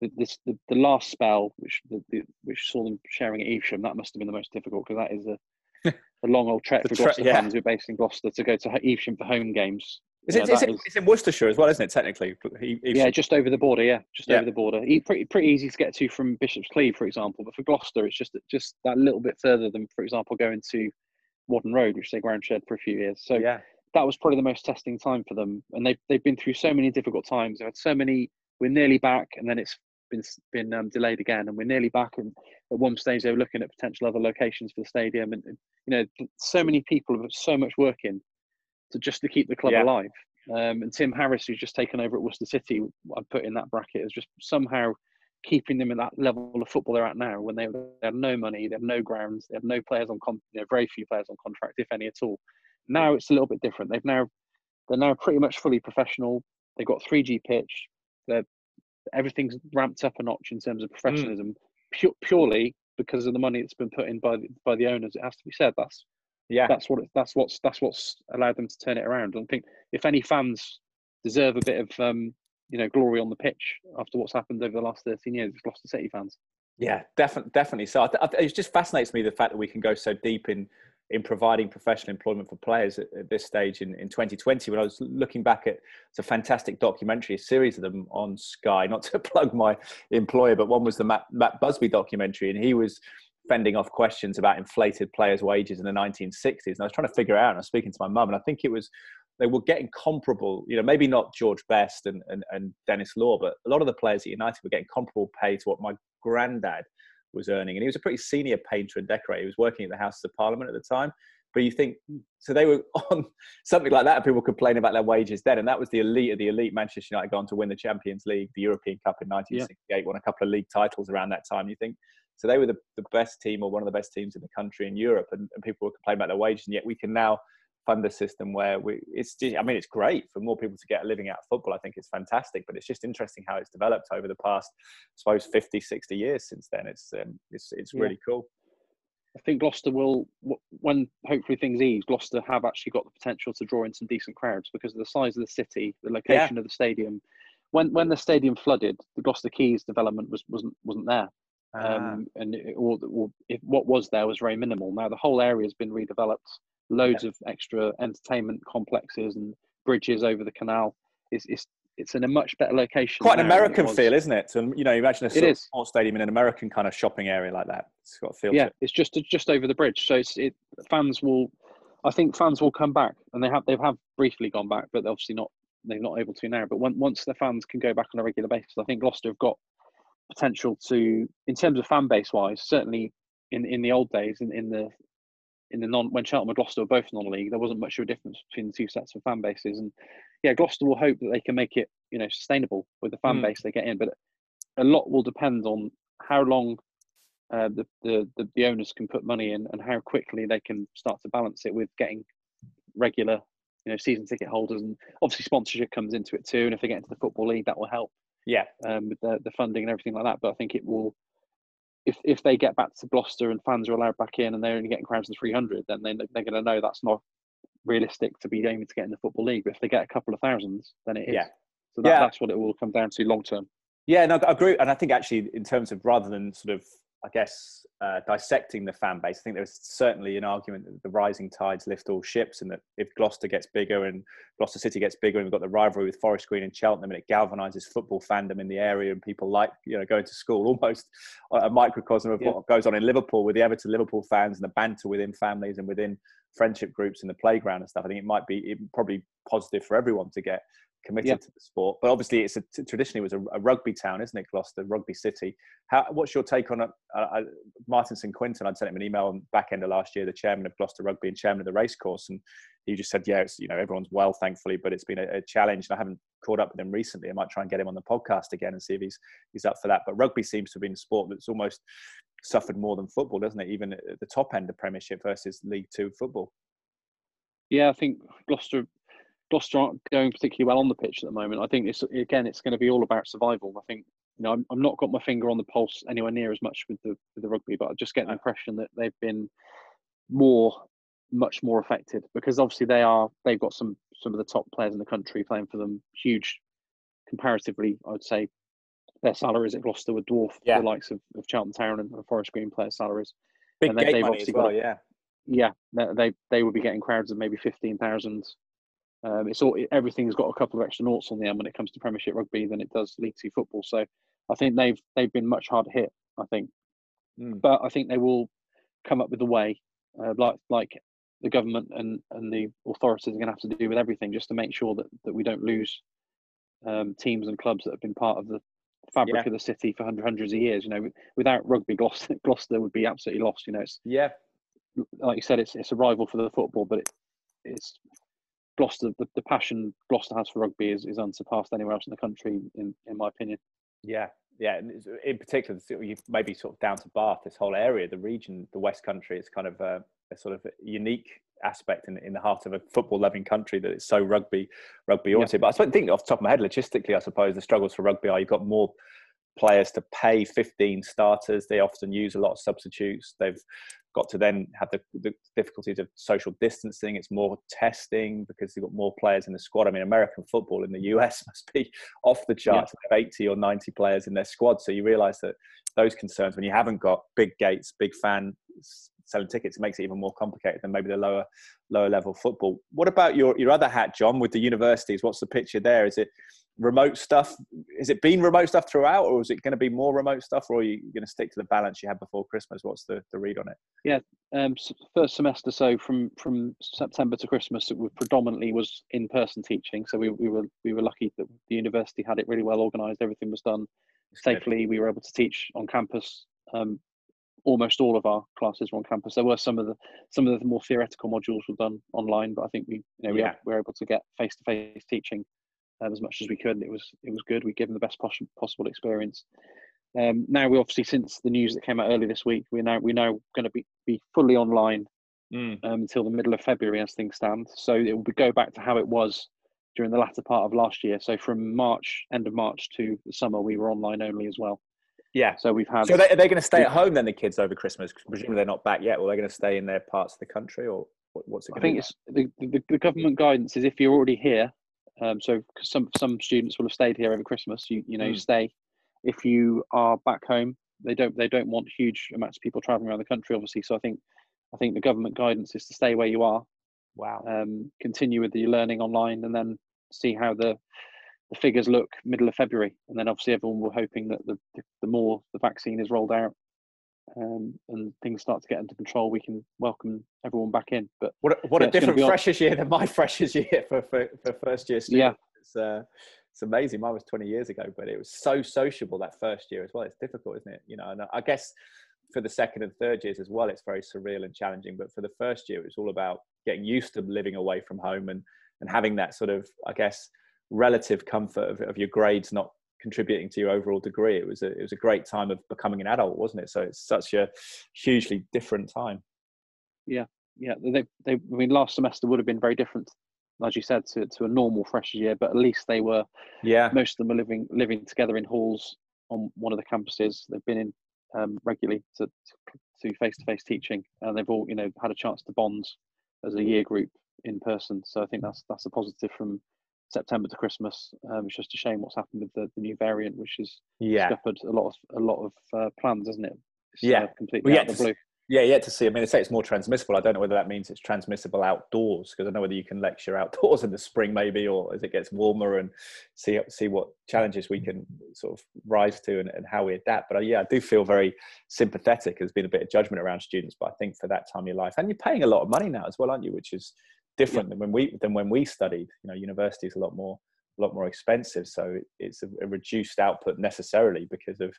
the, this, the, the last spell, which the, the, which saw them sharing at Evesham, that must have been the most difficult because that is a, a long old trek for tre- Gloucester yeah. fans who are based in Gloucester to go to Evesham for home games. Is it, is it, is, it's in Worcestershire as well, isn't it? Technically, Evesham. yeah, just over the border. Yeah, just yeah. over the border. Pretty pretty easy to get to from Bishop's Cleeve, for example. But for Gloucester, it's just just that little bit further than, for example, going to Whaddon Road, which they ground shared for a few years. So yeah. That was probably the most testing time for them. And they've they've been through so many difficult times. They've had so many. We're nearly back, and then it's been been um, delayed again, and we're nearly back. And at one stage, they were looking at potential other locations for the stadium, and, and you know, so many people have so much work in to just to keep the club yeah. alive. Um, and Tim Harris, who's just taken over at Worcester City, I put in that bracket as just somehow keeping them at that level of football they're at now. When they, they had no money, they had no grounds, they had no players on, con- you know, very few players on contract, if any at all. Now it's a little bit different. They've now they're now pretty much fully professional. They've got 3G pitch. They're everything's ramped up a notch in terms of mm. professionalism, mm. pu- purely because of the money that's been put in by the, by the owners. It has to be said. That's Yeah, that's what it, that's what's that's what's allowed them to turn it around. I think if any fans deserve a bit of um, you know glory on the pitch after what's happened over the last 13 years, it's Gloucester City fans. Yeah, definitely, definitely. So I th- I th- it just fascinates me the fact that we can go so deep in in providing professional employment for players at, at, this stage in, in 2020 when i was looking back at it's a fantastic documentary a series of them on sky not to plug my employer but one was the matt, matt busby documentary and he was fending off questions about inflated players wages in the 1960s and i was trying to figure out and i was speaking to my mum and i think it was they were getting comparable you know maybe not george best and, and, and denis law but a lot of the players at united were getting comparable pay to what my granddad was earning. And he was a pretty senior painter and decorator. He was working at the Houses of Parliament at the time. But you think, hmm, so they were on something like that, people complain about their wages then. And that was the elite of the elite. Manchester United gone to win the Champions League, the European Cup in 1968, yeah. won a couple of league titles around that time. You think, so they were the, the best team or one of the best teams in the country in Europe. And, and people were complaining about their wages. And yet we can now fund a system where we it's i mean it's great for more people to get a living out of football i think it's fantastic but it's just interesting how it's developed over the past i suppose 50 60 years since then it's um, it's it's yeah. really cool I think Gloucester will, when hopefully things ease, Gloucester have actually got the potential to draw in some decent crowds because of the size of the city, the location yeah. of the stadium. When when the stadium flooded, the Gloucester Quays development was wasn't wasn't there, um, ah. and it, or, or if what was there was very minimal. Now the whole area has been redeveloped loads yeah. of extra entertainment complexes and bridges over the canal. It's, it's it's in a much better location. Quite an American feel, isn't it? So, you know, imagine a sort sports stadium in an American kind of shopping area like that. It's got a feel. Yeah, it. it's just just over the bridge, so it's, it fans will. I think fans will come back, and they have they have briefly gone back, but they're obviously not they're not able to now. But when, once the fans can go back on a regular basis, I think Gloucester have got potential to, in terms of fan base wise, certainly in in the old days, in, in the in the non when Cheltenham and Gloucester were both non-league, there wasn't much of a difference between the two sets of fan bases. And yeah, Gloucester will hope that they can make it you know sustainable with the fan mm. base they get in, but a lot will depend on how long uh, the, the, the the owners can put money in and how quickly they can start to balance it with getting regular you know season ticket holders and obviously sponsorship comes into it too. And if they get into the football league, that will help. Yeah, um, with the, the funding and everything like that. But I think it will if if they get back to Gloucester and fans are allowed back in and they're only getting crowds of 300, then they, they're going to know that's not realistic to be aiming to get in the football league. But if they get a couple of thousands, then it is. Yeah. So that, yeah. that's what it will come down to long term. Yeah, no, I agree. And I think actually, in terms of rather than sort of I guess, uh, dissecting the fan base, I think there's certainly an argument that the rising tides lift all ships, and that if Gloucester gets bigger and Gloucester City gets bigger, and we've got the rivalry with Forest Green and Cheltenham, and it galvanises football fandom in the area, and people like you know going to school, almost a microcosm of yeah. what goes on in Liverpool with the Everton Liverpool fans and the banter within families and within friendship groups in the playground and stuff. I think it might be it probably positive for everyone to get committed yeah. to the sport. But obviously, it's a, traditionally it was a, a, rugby town, isn't it, Gloucester, rugby city. How, what's your take on it? Uh, uh, Martin St Quinton, I'd sent him an email on back end of last year, the chairman of Gloucester Rugby and chairman of the racecourse, and he just said, yeah, it's, you know, everyone's well, thankfully, but it's been a, a, challenge. And I haven't caught up with him recently. I might try and get him on the podcast again and see if he's he's up for that. But rugby seems to have been a sport that's almost suffered more than football, doesn't it? Even at the top end of Premiership versus League Two football. Yeah, I think Gloucester Gloucester aren't going particularly well on the pitch at the moment. I think it's again, it's going to be all about survival. I think you know, I'm, I'm not got my finger on the pulse anywhere near as much with the with the rugby, but I just get the impression that they've been more, much more affected because obviously they are they've got some some of the top players in the country playing for them. Huge, comparatively, I would say, their salaries at Gloucester would dwarf yeah. the likes of, of Cheltenham Town and, and Forest Green players' salaries. Big and they, gate money as well, got, yeah. Yeah, they they would be getting crowds of maybe fifteen thousand um, it's all everything's got a couple of extra noughts on the end when it comes to Premiership rugby than it does League Two football. So I think they've they've been much harder hit. I think, mm. but I think they will come up with a way, uh, like like the government and and the authorities are going to have to do with everything just to make sure that that we don't lose um, teams and clubs that have been part of the fabric yeah. of the city for hundreds of years. You know, without rugby, Gloucester, Gloucester would be absolutely lost. You know, it's yeah, like you said, it's it's a rival for the football, but it, it's Gloucester, the, the passion Gloucester has for rugby is, is unsurpassed anywhere else in the country, in, in my opinion. Yeah, yeah. In particular, maybe sort of down to Bath, this whole area, the region, the West Country, is kind of a, a sort of unique aspect in, in the heart of a football-loving country that it's so rugby, rugby oriented. Yeah. But I think off the top of my head, logistically, I suppose the struggles for rugby are you've got more players to pay 15 starters. They often use a lot of substitutes. They've got to then have the, the difficulties of social distancing. It's more testing because you've got more players in the squad. I mean, American football in the US must be off the charts. Yeah. 80 or 90 players in their squad. So you realise that those concerns, when you haven't got big gates, big fan selling tickets, it makes it even more complicated than maybe the lower lower level football. What about your your other hat, John, with the universities? What's the picture there? Is it remote stuff? Is it been remote stuff throughout, or is it going to be more remote stuff, or are you going to stick to the balance you had before Christmas? What's the, the read on it? Yeah, um, first semester, so from from September to Christmas, it predominantly was in person teaching. So we, we were we were lucky that the university had it really well organised. Everything was done safely. We were able to teach on campus. Um, almost all of our classes were on campus. There were some of the some of the more theoretical modules were done online, but I think we you know we, yeah. we were able to get face to face teaching um, as much as we could. It was it was good. We gave them the best poss- possible experience. Um, now we obviously since the news that came out early this week, we're now we're now going to be be fully online mm. um, until the middle of February as things stand. So it will go back to how it was during the latter part of last year. So from March, end of March to the summer, we were online only as well. Yeah. So we've had. So are they, they going to stay at home then? The kids over Christmas, presumably they're not back yet. Or are going to stay in their parts of the country, or what's it? I think it's the, the, the government guidance is if you're already here. Um, so some some students will have stayed here over Christmas. You you know mm. you stay. If you are back home, they don't they don't want huge amounts of people traveling around the country, obviously. So I think I think the government guidance is to stay where you are. Wow. Um, continue with the learning online, and then see how the the figures look middle of February, and then obviously everyone will hoping that the the more the vaccine is rolled out um, and things start to get under control, we can welcome everyone back in. But what a, what yeah, a different freshers year than my freshers year for for, for first year students. Yeah. It's, uh, it's amazing. Mine was 20 years ago, but it was so sociable that first year as well. It's difficult, isn't it? You know, and I guess for the second and third years as well, it's very surreal and challenging. But for the first year, it was all about getting used to living away from home and and having that sort of, I guess, relative comfort of, of your grades not contributing to your overall degree. It was a it was a great time of becoming an adult, wasn't it? So it's such a hugely different time. Yeah, yeah. They they I mean last semester would have been very different, as you said, to, to a normal fresh year, but at least they were yeah most of them are living living together in halls on one of the campuses. They've been in um, regularly to to face to face teaching, and they've all you know had a chance to bond as a year group in person. So I think that's that's a positive from September to Christmas. Um, it's just a shame what's happened with the, the new variant, which has yeah. scuppered a lot of a lot of uh, plans, isn't it? It's, yeah, uh, completely well, out of the blue. Yeah, yet to see. I mean, they say it's more transmissible. I don't know whether that means it's transmissible outdoors because I know whether you can lecture outdoors in the spring, maybe, or as it gets warmer and see see what challenges we can sort of rise to and, and how we adapt. But uh, yeah, I do feel very sympathetic. There's been a bit of judgment around students, but I think for that time of your life, and you're paying a lot of money now as well, aren't you? Which is different yeah. than when we than when we studied. You know, university is a lot more a lot more expensive, so it's a, a, reduced output necessarily because of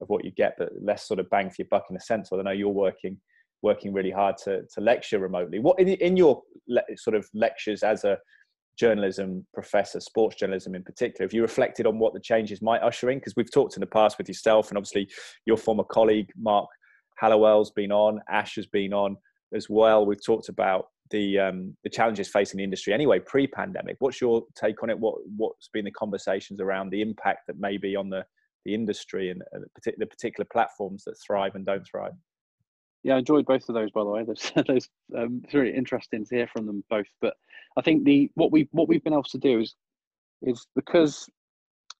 of what you get, but less sort of bang for your buck in a sense. Or I know you're working working really hard to to lecture remotely. What in, in your le- sort of lectures as a journalism professor, sports journalism in particular, have you reflected on what the changes might usher in? Because we've talked in the past with yourself and obviously your former colleague Mark Hallowell's been on, Ash has been on as well. We've talked about the um, the challenges facing the industry anyway pre-pandemic. What's your take on it? What what's been the conversations around the impact that may be on the the industry and uh, the particular platforms that thrive and don't thrive? Yeah, I enjoyed both of those by the way. Those, those um, it's really interesting to hear from them both. But I think the what we what we've been able to do is is because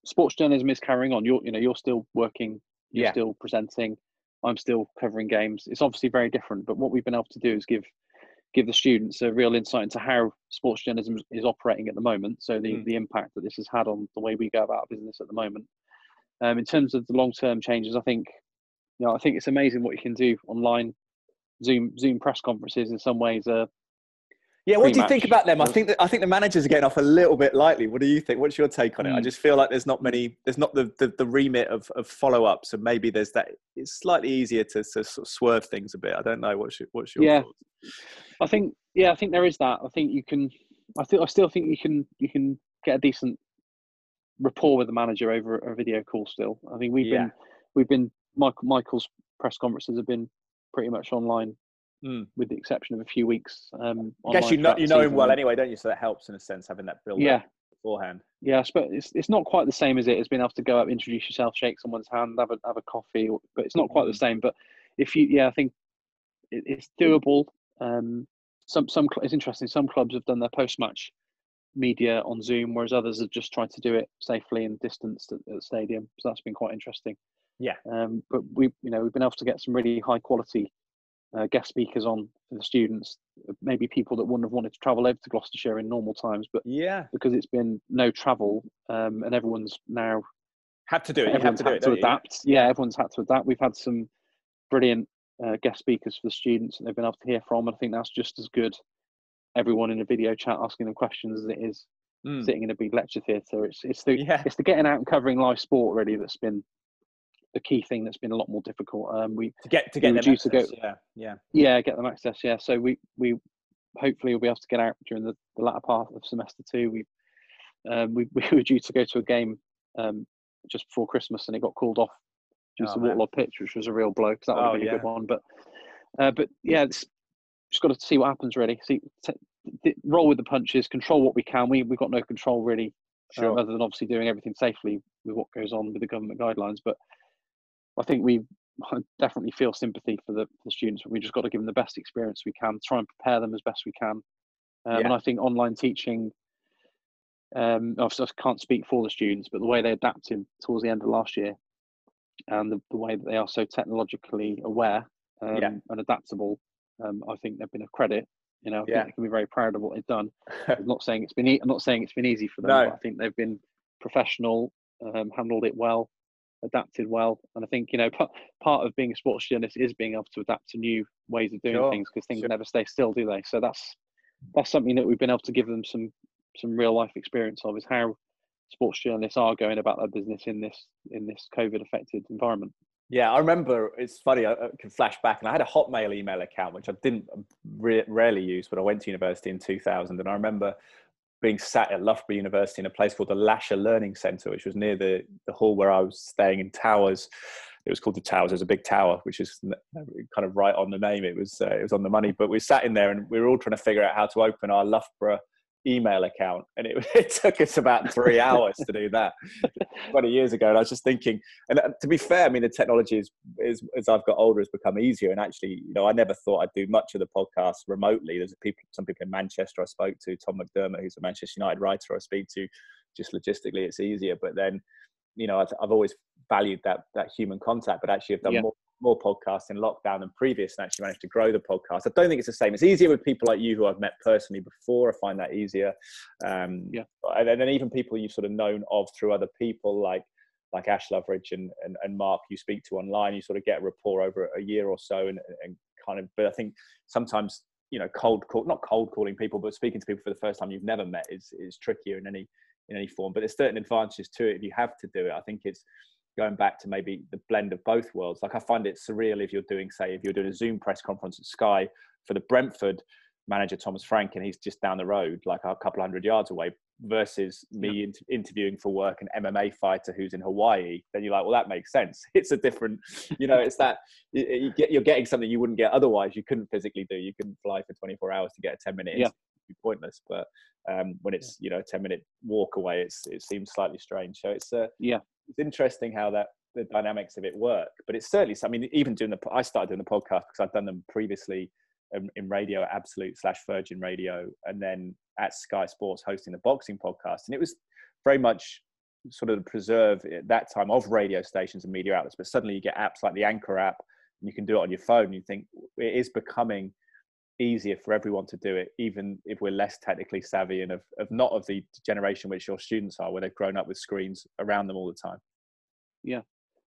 sports journalism is carrying on. You're you know you're still working. You're yeah. still presenting. I'm still covering games. It's obviously very different. But what we've been able to do is give give the students a real insight into how sports journalism is operating at the moment. So the, mm. the impact that this has had on the way we go about business at the moment. Um, in terms of the long term changes, I think you know I think it's amazing what you can do online. Zoom Zoom press conferences in some ways are yeah, what do you think about them? I think that I think the managers are getting off a little bit lightly. What do you think? What's your take on it? I mm. just feel like there's not many, there's not the the, the remit of, of follow ups, and maybe there's that. It's slightly easier to, to sort of swerve things a bit. I don't know. What's your, what's your yeah? Thoughts? I think yeah, I think there is that. I think you can. I think I still think you can you can get a decent rapport with the manager over a video call. Still, I think we've yeah. been we've been Michael Michael's press conferences have been pretty much online mm. with the exception of a few weeks. Um, I guess you know you know him well anyway, don't you? So that helps in a sense having that build yeah. beforehand. Yeah, but it's it's not quite the same as it as being able to go up, introduce yourself, shake someone's hand, have a have a coffee, but it's not quite the mm. same. But if you, yeah, I think it, it's doable. Um, some some it's interesting. Some clubs have done their post match media on Zoom, whereas others have just tried to do it safely and distanced at, at the stadium. So that's been quite interesting. Yeah. Um, but we, you know, we've been able to get some really high quality uh, guest speakers on for the students. Maybe people that wouldn't have wanted to travel over to Gloucestershire in normal times, but yeah, because it's been no travel um, and everyone's now had to do it. You have to, do it, adapt. You? Yeah, everyone's had to adapt. We've had some brilliant uh, guest speakers for the students that they've been able to hear from. And I think that's just as good. Everyone in a video chat asking them questions as it is mm. sitting in a big lecture theatre. It's it's the yeah. it's the getting out and covering live sport really that's been the key thing that's been a lot more difficult. Um, we to get to get them access, to go, yeah, yeah, yeah, get them access. Yeah, so we we hopefully we'll be able to get out during the, the latter part of semester two. We um, we we were due to go to a game um, just before Christmas, and it got called off due oh, to waterlogged pitch, which was a real blow because that would have oh, been yeah. a good one. But uh, but yeah, it's just got to see what happens. Really, see t- roll with the punches, control what we can. We we've got no control really, um, other than obviously doing everything safely with what goes on with the government guidelines. But I think we definitely feel sympathy for the, for the students. We just got to give them the best experience we can, try and prepare them as best we can. Um, yeah. And I think online teaching, um, I can't speak for the students, but the way they adapted towards the end of last year and the, the way that they are so technologically aware um, yeah. and adaptable, um, I think they've been a credit. You know, I yeah. think they can be very proud of what they've done. I'm not saying it's been e- I'm not saying it's been easy for them, no. but I think they've been professional, um, handled it well, adapted well. And I think you know part, part of being a sports journalist is being able to adapt to new ways of doing sure. things because things sure. never stay still, do they? So that's that's something that we've been able to give them some some real life experience of is how sports journalists are going about their business in this in this COVID affected environment. Yeah, I remember. It's funny. I, I, can flash back, and I had a Hotmail email account which I didn't um, re- rarely use, but I went to university in 2000, and I remember being sat at Loughborough University in a place called the Lasher Learning Centre, which was near the, the hall where I was staying in Towers. It was called the Towers. There's a big tower, which is kind of right on the name. It was uh, it was on the money. But we sat in there and we were all trying to figure out how to open our Loughborough email account and it, it took us about three hours to do that 20 years ago and i was just thinking and uh, to be fair i mean the technology is, is as i've got older has become easier and actually you know i never thought i'd do much of the podcast remotely there's people some people in manchester i spoke to tom mcdermott who's a manchester united writer i speak to just logistically it's easier but then you know i've, I've always valued that that human contact but actually i've done yeah. more more podcasts in lockdown than previous and actually managed to grow the podcast. I don't think it's the same. It's easier with people like you who I've met personally before. I find that easier. Um, yeah. And, then even people you've sort of known of through other people like like Ash Loveridge and, and, and Mark you speak to online, you sort of get a rapport over a year or so and, and kind of, but I think sometimes, you know, cold call, not cold calling people, but speaking to people for the first time you've never met is, is trickier in any, in any form, but there's certain advantages to it if you have to do it. I think it's, going back to maybe the blend of both worlds. Like I find it surreal if you're doing, say, if you're doing a Zoom press conference at Sky for the Brentford manager Thomas Frank, and he's just down the road, like a couple hundred yards away, versus me yeah. inter- interviewing for work an MMA fighter who's in Hawaii. Then you're like, well, that makes sense. It's a different, you know, it's that you get, you're getting something you wouldn't get otherwise. You couldn't physically do. You couldn't fly for 24 hours to get a 10 minute. Yeah. Be pointless, but um, when it's you know a 10 minute walk away, it's it seems slightly strange. So it's uh, yeah, it's interesting how that the dynamics of it work. But it's certainly, I mean, even doing the, I started doing the podcast because I've done them previously in, in radio at Absolute slash Virgin Radio, and then at Sky Sports hosting the boxing podcast. And it was very much sort of the preserve at that time of radio stations and media outlets. But suddenly you get apps like the Anchor app, and you can do it on your phone. And you think it is becoming easier for everyone to do it, even if we're less technically savvy and of, of not of the generation which your students are, where they've grown up with screens around them all the time. Yeah.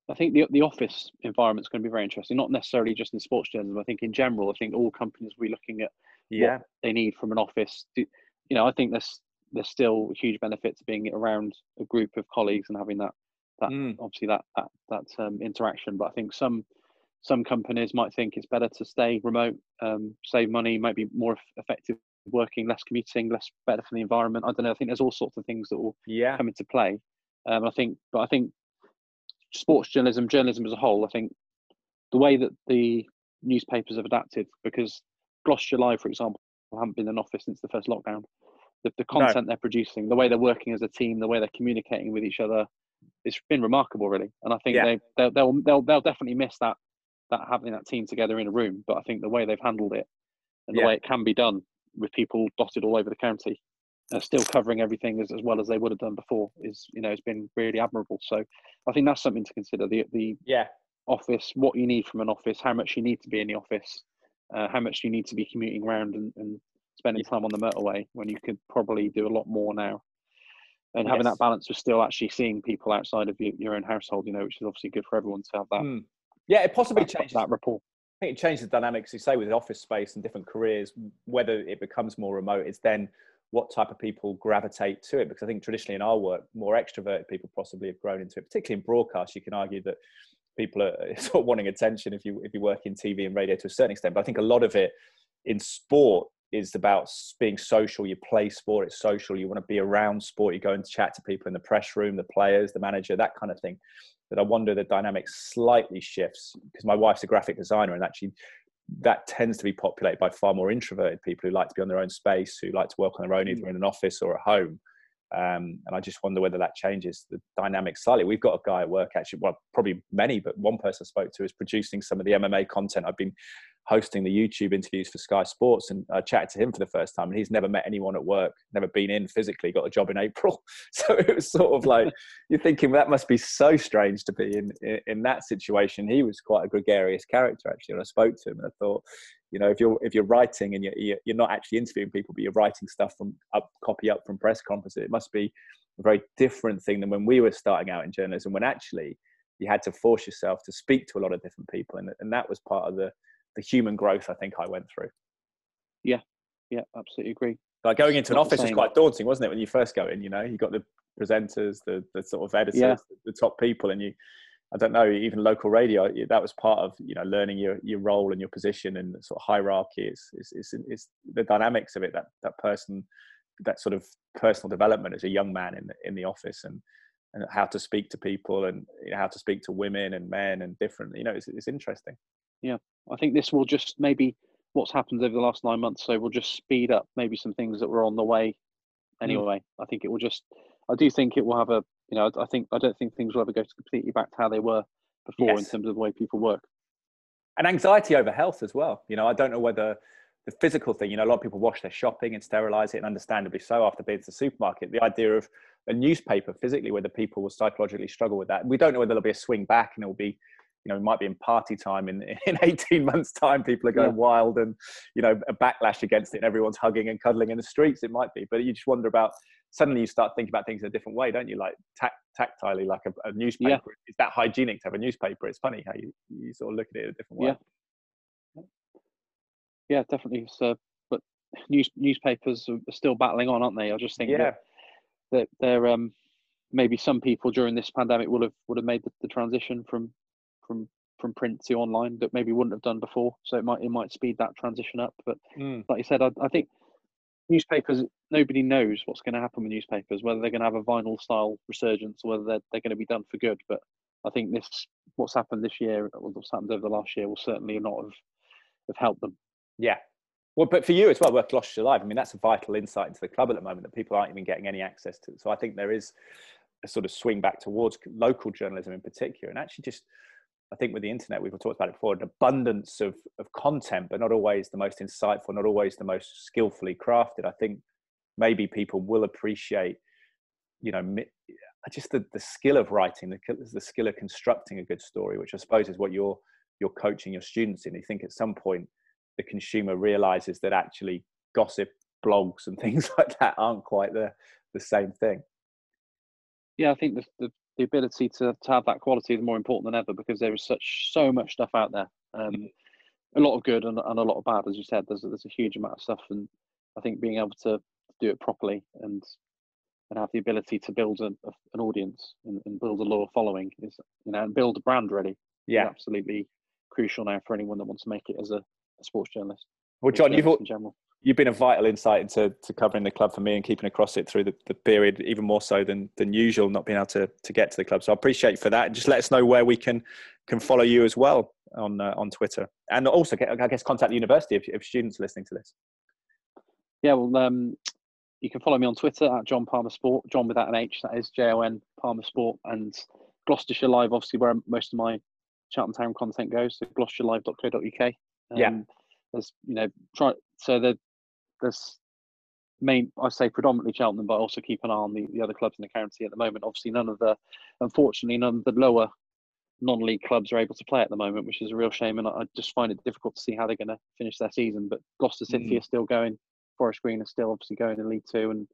I think the the office environment is going to be very interesting. Not necessarily just in sports journalism. I think in general, I think all companies will be looking at yeah. what they need from an office. To, you know, I think there's there's still huge benefit to being around a group of colleagues and having that that mm. obviously that that that um, interaction. But I think some some companies might think it's better to stay remote, um, save money, might be more effective working, less commuting, less better for the environment. I don't know. I think there's all sorts of things that will yeah. come into play. Um, I think, but I think sports journalism, journalism as a whole, I think the way that the newspapers have adapted, because Gloucestershire Live, for example, haven't been in office since the first lockdown. The, the content no. they're producing, the way they're working as a team, the way they're communicating with each other, it's been remarkable, really. And I think yeah. they they'll, they'll they'll they'll definitely miss that that having that team together in a room. But I think the way they've handled it and the Yeah. way it can be done with people dotted all over the county, uh, still covering everything as, as well as they would have done before, is you know has been really admirable. So I think that's something to consider. The the Yeah, office, what you need from an office, how much you need to be in the office, uh, how much you need to be commuting around and, and spending time on the motorway when you could probably do a lot more now. And having Yes. that balance of still actually seeing people outside of your, your own household, you know, which is obviously good for everyone to have that, Mm. Yeah. It possibly changes. that report. I think it changes the dynamics. You say with office space and different careers, whether it becomes more remote, it's then what type of people gravitate to it. Because I think traditionally in our work, more extroverted people possibly have grown into it. Particularly in broadcast, you can argue that people are sort of wanting attention if you if you work in TV and radio to a certain extent. But I think a lot of it in sport is about being social. You play sport, it's social. You want to be around sport. You go and chat to people in the press room, the players, the manager, that kind of thing. That I wonder the dynamic slightly shifts because my wife's a graphic designer and actually that tends to be populated by far more introverted people who like to be on their own space, who like to work on their own either in an office or at home. Um, and I just wonder whether that changes the dynamic slightly. We've got a guy at work actually, well, probably many, but one person I spoke to is producing some of the MMA content. I've been hosting the YouTube interviews for Sky Sports, and I chatted to him for the first time, and he's never met anyone at work, never been in physically, got a job in April. So it was sort of like you're thinking well, that must be so strange to be in, in in that situation. He was quite a gregarious character actually, and I spoke to him, and I thought, you know, if you're if you're writing and you're you're not actually interviewing people, but you're writing stuff from up copy up from press conferences, it must be a very different thing than when we were starting out in journalism, when actually you had to force yourself to speak to a lot of different people, and and that was part of the the human growth I think I went through. Yeah, yeah, absolutely agree. Like going into an Not the office was same. quite daunting, wasn't it? When you first go in, you know, you got the presenters, the the sort of editors, Yeah. the top people, and you, I don't know, even local radio. That was part of you know learning your your role and your position and the sort of hierarchy. It's it's it's, it's the dynamics of it. That that person, that sort of personal development as a young man in the, in the office and and how to speak to people and you know, how to speak to women and men and different. You know, it's it's interesting. I think this will just maybe what's happened over the last nine months, so we'll just speed up maybe some things that were on the way. Mm. Anyway, I think it will just. I do think it will have a. You know, I think I don't think things will ever go completely back to how they were before in terms of the way people work. and anxiety over health as well. You know, I don't know whether the physical thing, you know, a lot of people wash their shopping and sterilize it, and understandably so after being to the supermarket. The idea of a newspaper physically, whether people will psychologically struggle with that. We don't know whether there'll be a swing back and it'll be, you know, it might be in party time in, in 18 months' time. People are going Yeah. wild and, you know, a backlash against it and everyone's hugging and cuddling in the streets. It might be. But you just wonder about, suddenly you start thinking about things in a different way, don't you? Like tact, tactilely, like a, a newspaper. Is that hygienic to have a newspaper? It's funny how you, you sort of look at it a different way. Yeah. Yeah, definitely. So, but news newspapers are still battling on, aren't they? I just think Yeah. that, that they're um, maybe some people during this pandemic would have would have made the, the transition from from from print to online that maybe wouldn't have done before. So it might it might speed that transition up. But Mm. like you said, I, I think newspapers nobody knows what's going to happen with newspapers, whether they're going to have a vinyl style resurgence or whether they're, they're going to be done for good. But I think this what's happened this year, or what's happened over the last year, will certainly not have have helped them. Yeah. Well, but for you as well, work Gloucestershire Live. I mean, that's a vital insight into the club at the moment that people aren't even getting any access to. So I think there is a sort of swing back towards local journalism in particular, and actually just. I think with the internet, we've talked about it before, an abundance of, of content, but not always the most insightful, not always the most skillfully crafted. I think maybe people will appreciate, you know, just the, the skill of writing, the, the skill of constructing a good story, which I suppose is what you're you're coaching your students in. You think at some point the consumer realizes that actually gossip blogs and things like that aren't quite the the same thing. yeah, I think the, the, the ability to, to have that quality is more important than ever because there is such so much stuff out there. Um, a lot of good and, and a lot of bad, as you said. There's there's a huge amount of stuff, and I think being able to do it properly and and have the ability to build a, a, an audience and, and build a loyal following is you know and build a brand really Yeah. absolutely crucial now for anyone that wants to make it as a, a sports journalist. Well, John, you've in general. You've been a vital insight into to covering the club for me and keeping across it through the, the period, even more so than than usual, not being able to to get to the club. So I appreciate you for that. And just let us know where we can can follow you as well on uh, on Twitter, and also get, I guess contact the university if, if students are listening to this. Yeah, well, um, you can follow me on Twitter at John Palmer Sport, John without an H, that is J O N Palmer Sport, and Gloucestershire Live, obviously, where most of my Cheltenham Town content goes, so gloucesterlive.co.uk. Um, yeah. There's, you know, try so the, there's main, I say predominantly Cheltenham, but also keep an eye on the, the other clubs in the county at the moment. Obviously, none of the, unfortunately, none of the lower non-league clubs are able to play at the moment, which is a real shame. And I just find it difficult to see how they're going to finish their season. But Gloucester City mm. are still going, Forest Green are still obviously going in League Two, and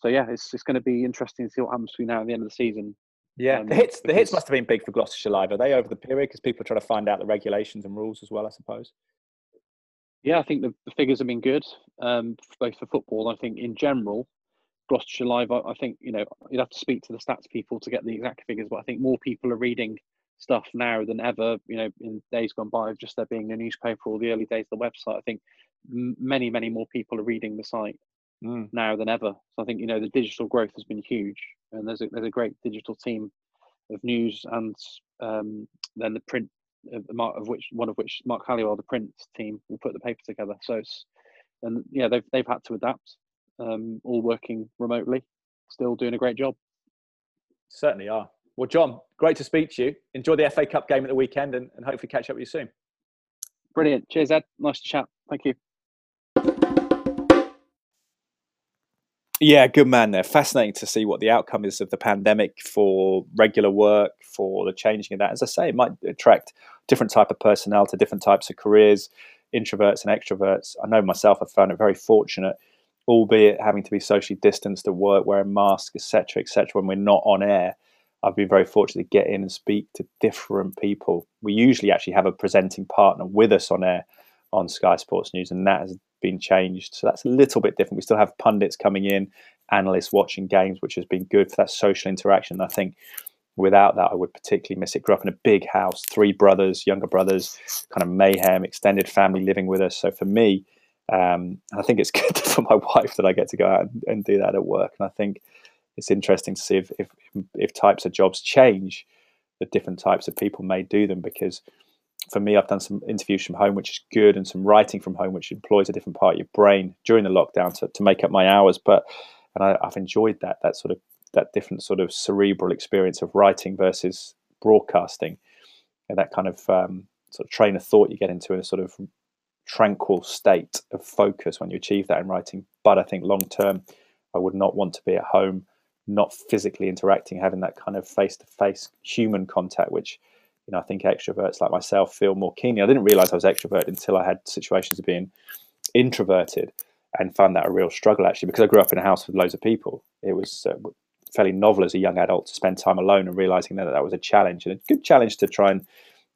so yeah, it's it's going to be interesting to see what happens between now and the end of the season. Yeah, um, the hits the hits must have been big for Gloucestershire Live. Are they over the period because people are trying to find out the regulations and rules as well? I suppose. Yeah, I think the, the figures have been good, um, both for football. I think in general, Gloucestershire Live. I, I, think you know you'd have to speak to the stats people to get the exact figures, but I think more people are reading stuff now than ever. You know, in days gone by, of just there being a newspaper or the early days of the website. I think many, many more people are reading the site mm. now than ever. So I think you know the digital growth has been huge, and there's a there's a great digital team of news and um, then the print of, of which one of which Mark Halliwell, the print team, will put the paper together. So it's and yeah, they've they've had to adapt, um, all working remotely, still doing a great job. Certainly are. Well, John, great to speak to you. Enjoy the FA Cup game at the weekend, and, and hopefully catch up with you soon. Brilliant. Cheers, Ed. Nice to chat. Thank you. Yeah, good man there. Fascinating to see what the outcome is of the pandemic for regular work, for the changing of that. As I say, it might attract different type of personnel to different types of careers, introverts and extroverts. I know myself, I found it very fortunate, albeit having to be socially distanced at work, wearing masks, etc., etc. when we're not on air. I've been very fortunate to get in and speak to different people. We usually actually have a presenting partner with us on air on Sky Sports News, and that has been changed. So that's a little bit different. We still have pundits coming in, analysts watching games, which has been good for that social interaction. I think without that, I would particularly miss it. Grew up in a big house, three brothers, younger brothers, kind of mayhem, extended family living with us. So for me, um, I think it's good for my wife that I get to go out and, and, do that at work. And I think it's interesting to see if, if if types of jobs change, the different types of people may do them because for me, I've done some interviews from home, which is good, and some writing from home, which employs a different part of your brain during the lockdown to, to make up my hours. But and I, have enjoyed that that sort of that different sort of cerebral experience of writing versus broadcasting, and that kind of um, sort of train of thought you get into in a sort of tranquil state of focus when you achieve that in writing. But I think long term, I would not want to be at home, not physically interacting, having that kind of face to face human contact, which you know, I think extroverts like myself feel more keenly. I didn't realize I was extrovert until I had situations of being introverted and found that a real struggle actually because I grew up in a house with loads of people. It was uh, fairly novel as a young adult to spend time alone and realizing that that was a challenge and a good challenge to try and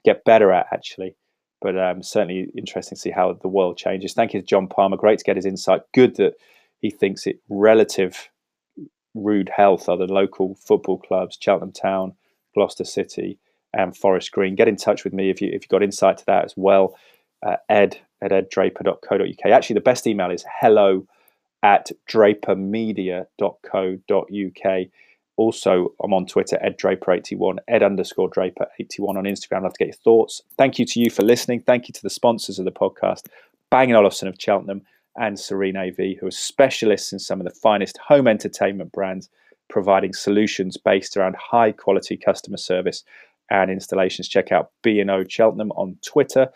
get better at actually. But um, certainly interesting to see how the world changes. Thank you to John Palmer. Great to get his insight. Good that he thinks it relative rude health are the local football clubs, Cheltenham Town, Gloucester City, and Forest Green. Get in touch with me if you if you've got insight to that as well. Uh, ed at eddraper.co.uk. Actually, the best email is hello at drapermedia.co.uk. Also, I'm on Twitter, eddraper81, ed underscore draper81 on Instagram. I'd love to get your thoughts. Thank you to you for listening. Thank you to the sponsors of the podcast, Bang & Olufsen of Cheltenham and Serene AV, who are specialists in some of the finest home entertainment brands, providing solutions based around high quality customer service and installations, check out B&O Cheltenham on Twitter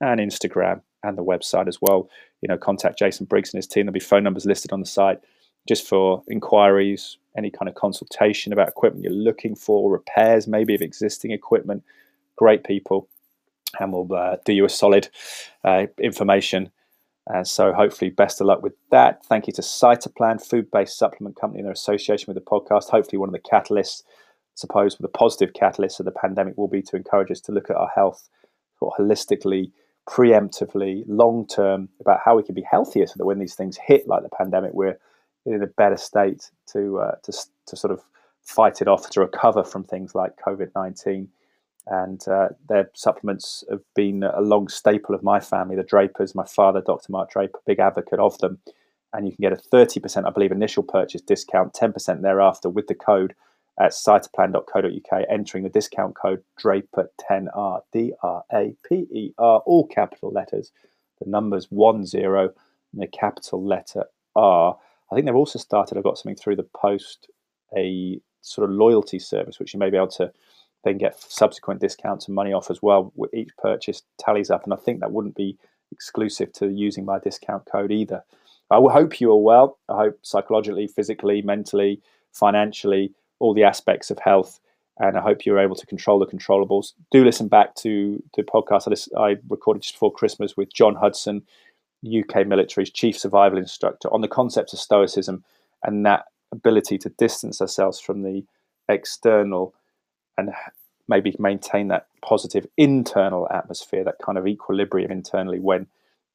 and Instagram and the website as well. You know, contact Jason Briggs and his team. There'll be phone numbers listed on the site just for inquiries, any kind of consultation about equipment you're looking for, repairs maybe of existing equipment. Great people, and we'll uh, do you a solid uh, information. And so, hopefully, best of luck with that. Thank you to Cytoplan, food based supplement company, in their association with the podcast. Hopefully, one of the catalysts suppose the positive catalyst of the pandemic will be to encourage us to look at our health sort holistically, preemptively, long term about how we can be healthier so that when these things hit, like the pandemic, we're in a better state to uh, to to sort of fight it off, to recover from things like COVID nineteen. And uh, their supplements have been a long staple of my family. The Drapers, my father, Dr. Mark Draper, big advocate of them. And you can get a 30%, I believe, initial purchase discount, 10% thereafter with the code at cytoplan.co.uk, entering the discount code DRAPER10R, D R A P E R, all capital letters, the numbers 10 and the capital letter R. I think they've also started, I've got something through the post, a sort of loyalty service, which you may be able to then get subsequent discounts and money off as well. with Each purchase tallies up, and I think that wouldn't be exclusive to using my discount code either. I hope you are well. I hope psychologically, physically, mentally, financially, all the aspects of health. And I hope you're able to control the controllables. Do listen back to the podcast I, recorded just before Christmas with John Hudson, UK military's chief survival instructor, on the concepts of stoicism and that ability to distance ourselves from the external and maybe maintain that positive internal atmosphere, that kind of equilibrium internally when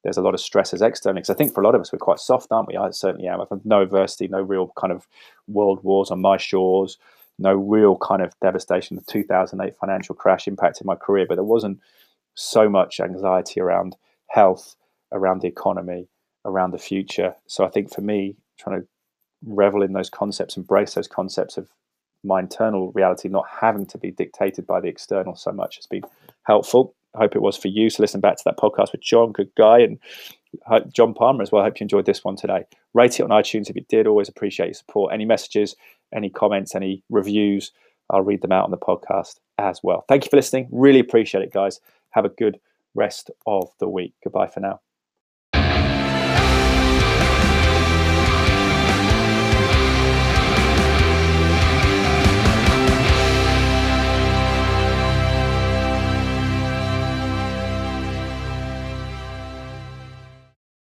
there's a lot of stresses externally. Because I think for a lot of us, we're quite soft, aren't we? I certainly am. I've had no adversity, no real kind of world wars on my shores, no real kind of devastation. The 2008 financial crash impacted my career, but there wasn't so much anxiety around health, around the economy, around the future. So I think for me, trying to revel in those concepts, embrace those concepts of my internal reality not having to be dictated by the external so much has been helpful. Hope it was for you. So listen back to that podcast with John, good guy, and John Palmer as well. I hope you enjoyed this one today. Rate it on iTunes if you did. Always appreciate your support. Any messages, any comments, any reviews, I'll read them out on the podcast as well. Thank you for listening. Really appreciate it, guys. Have a good rest of the week. Goodbye for now.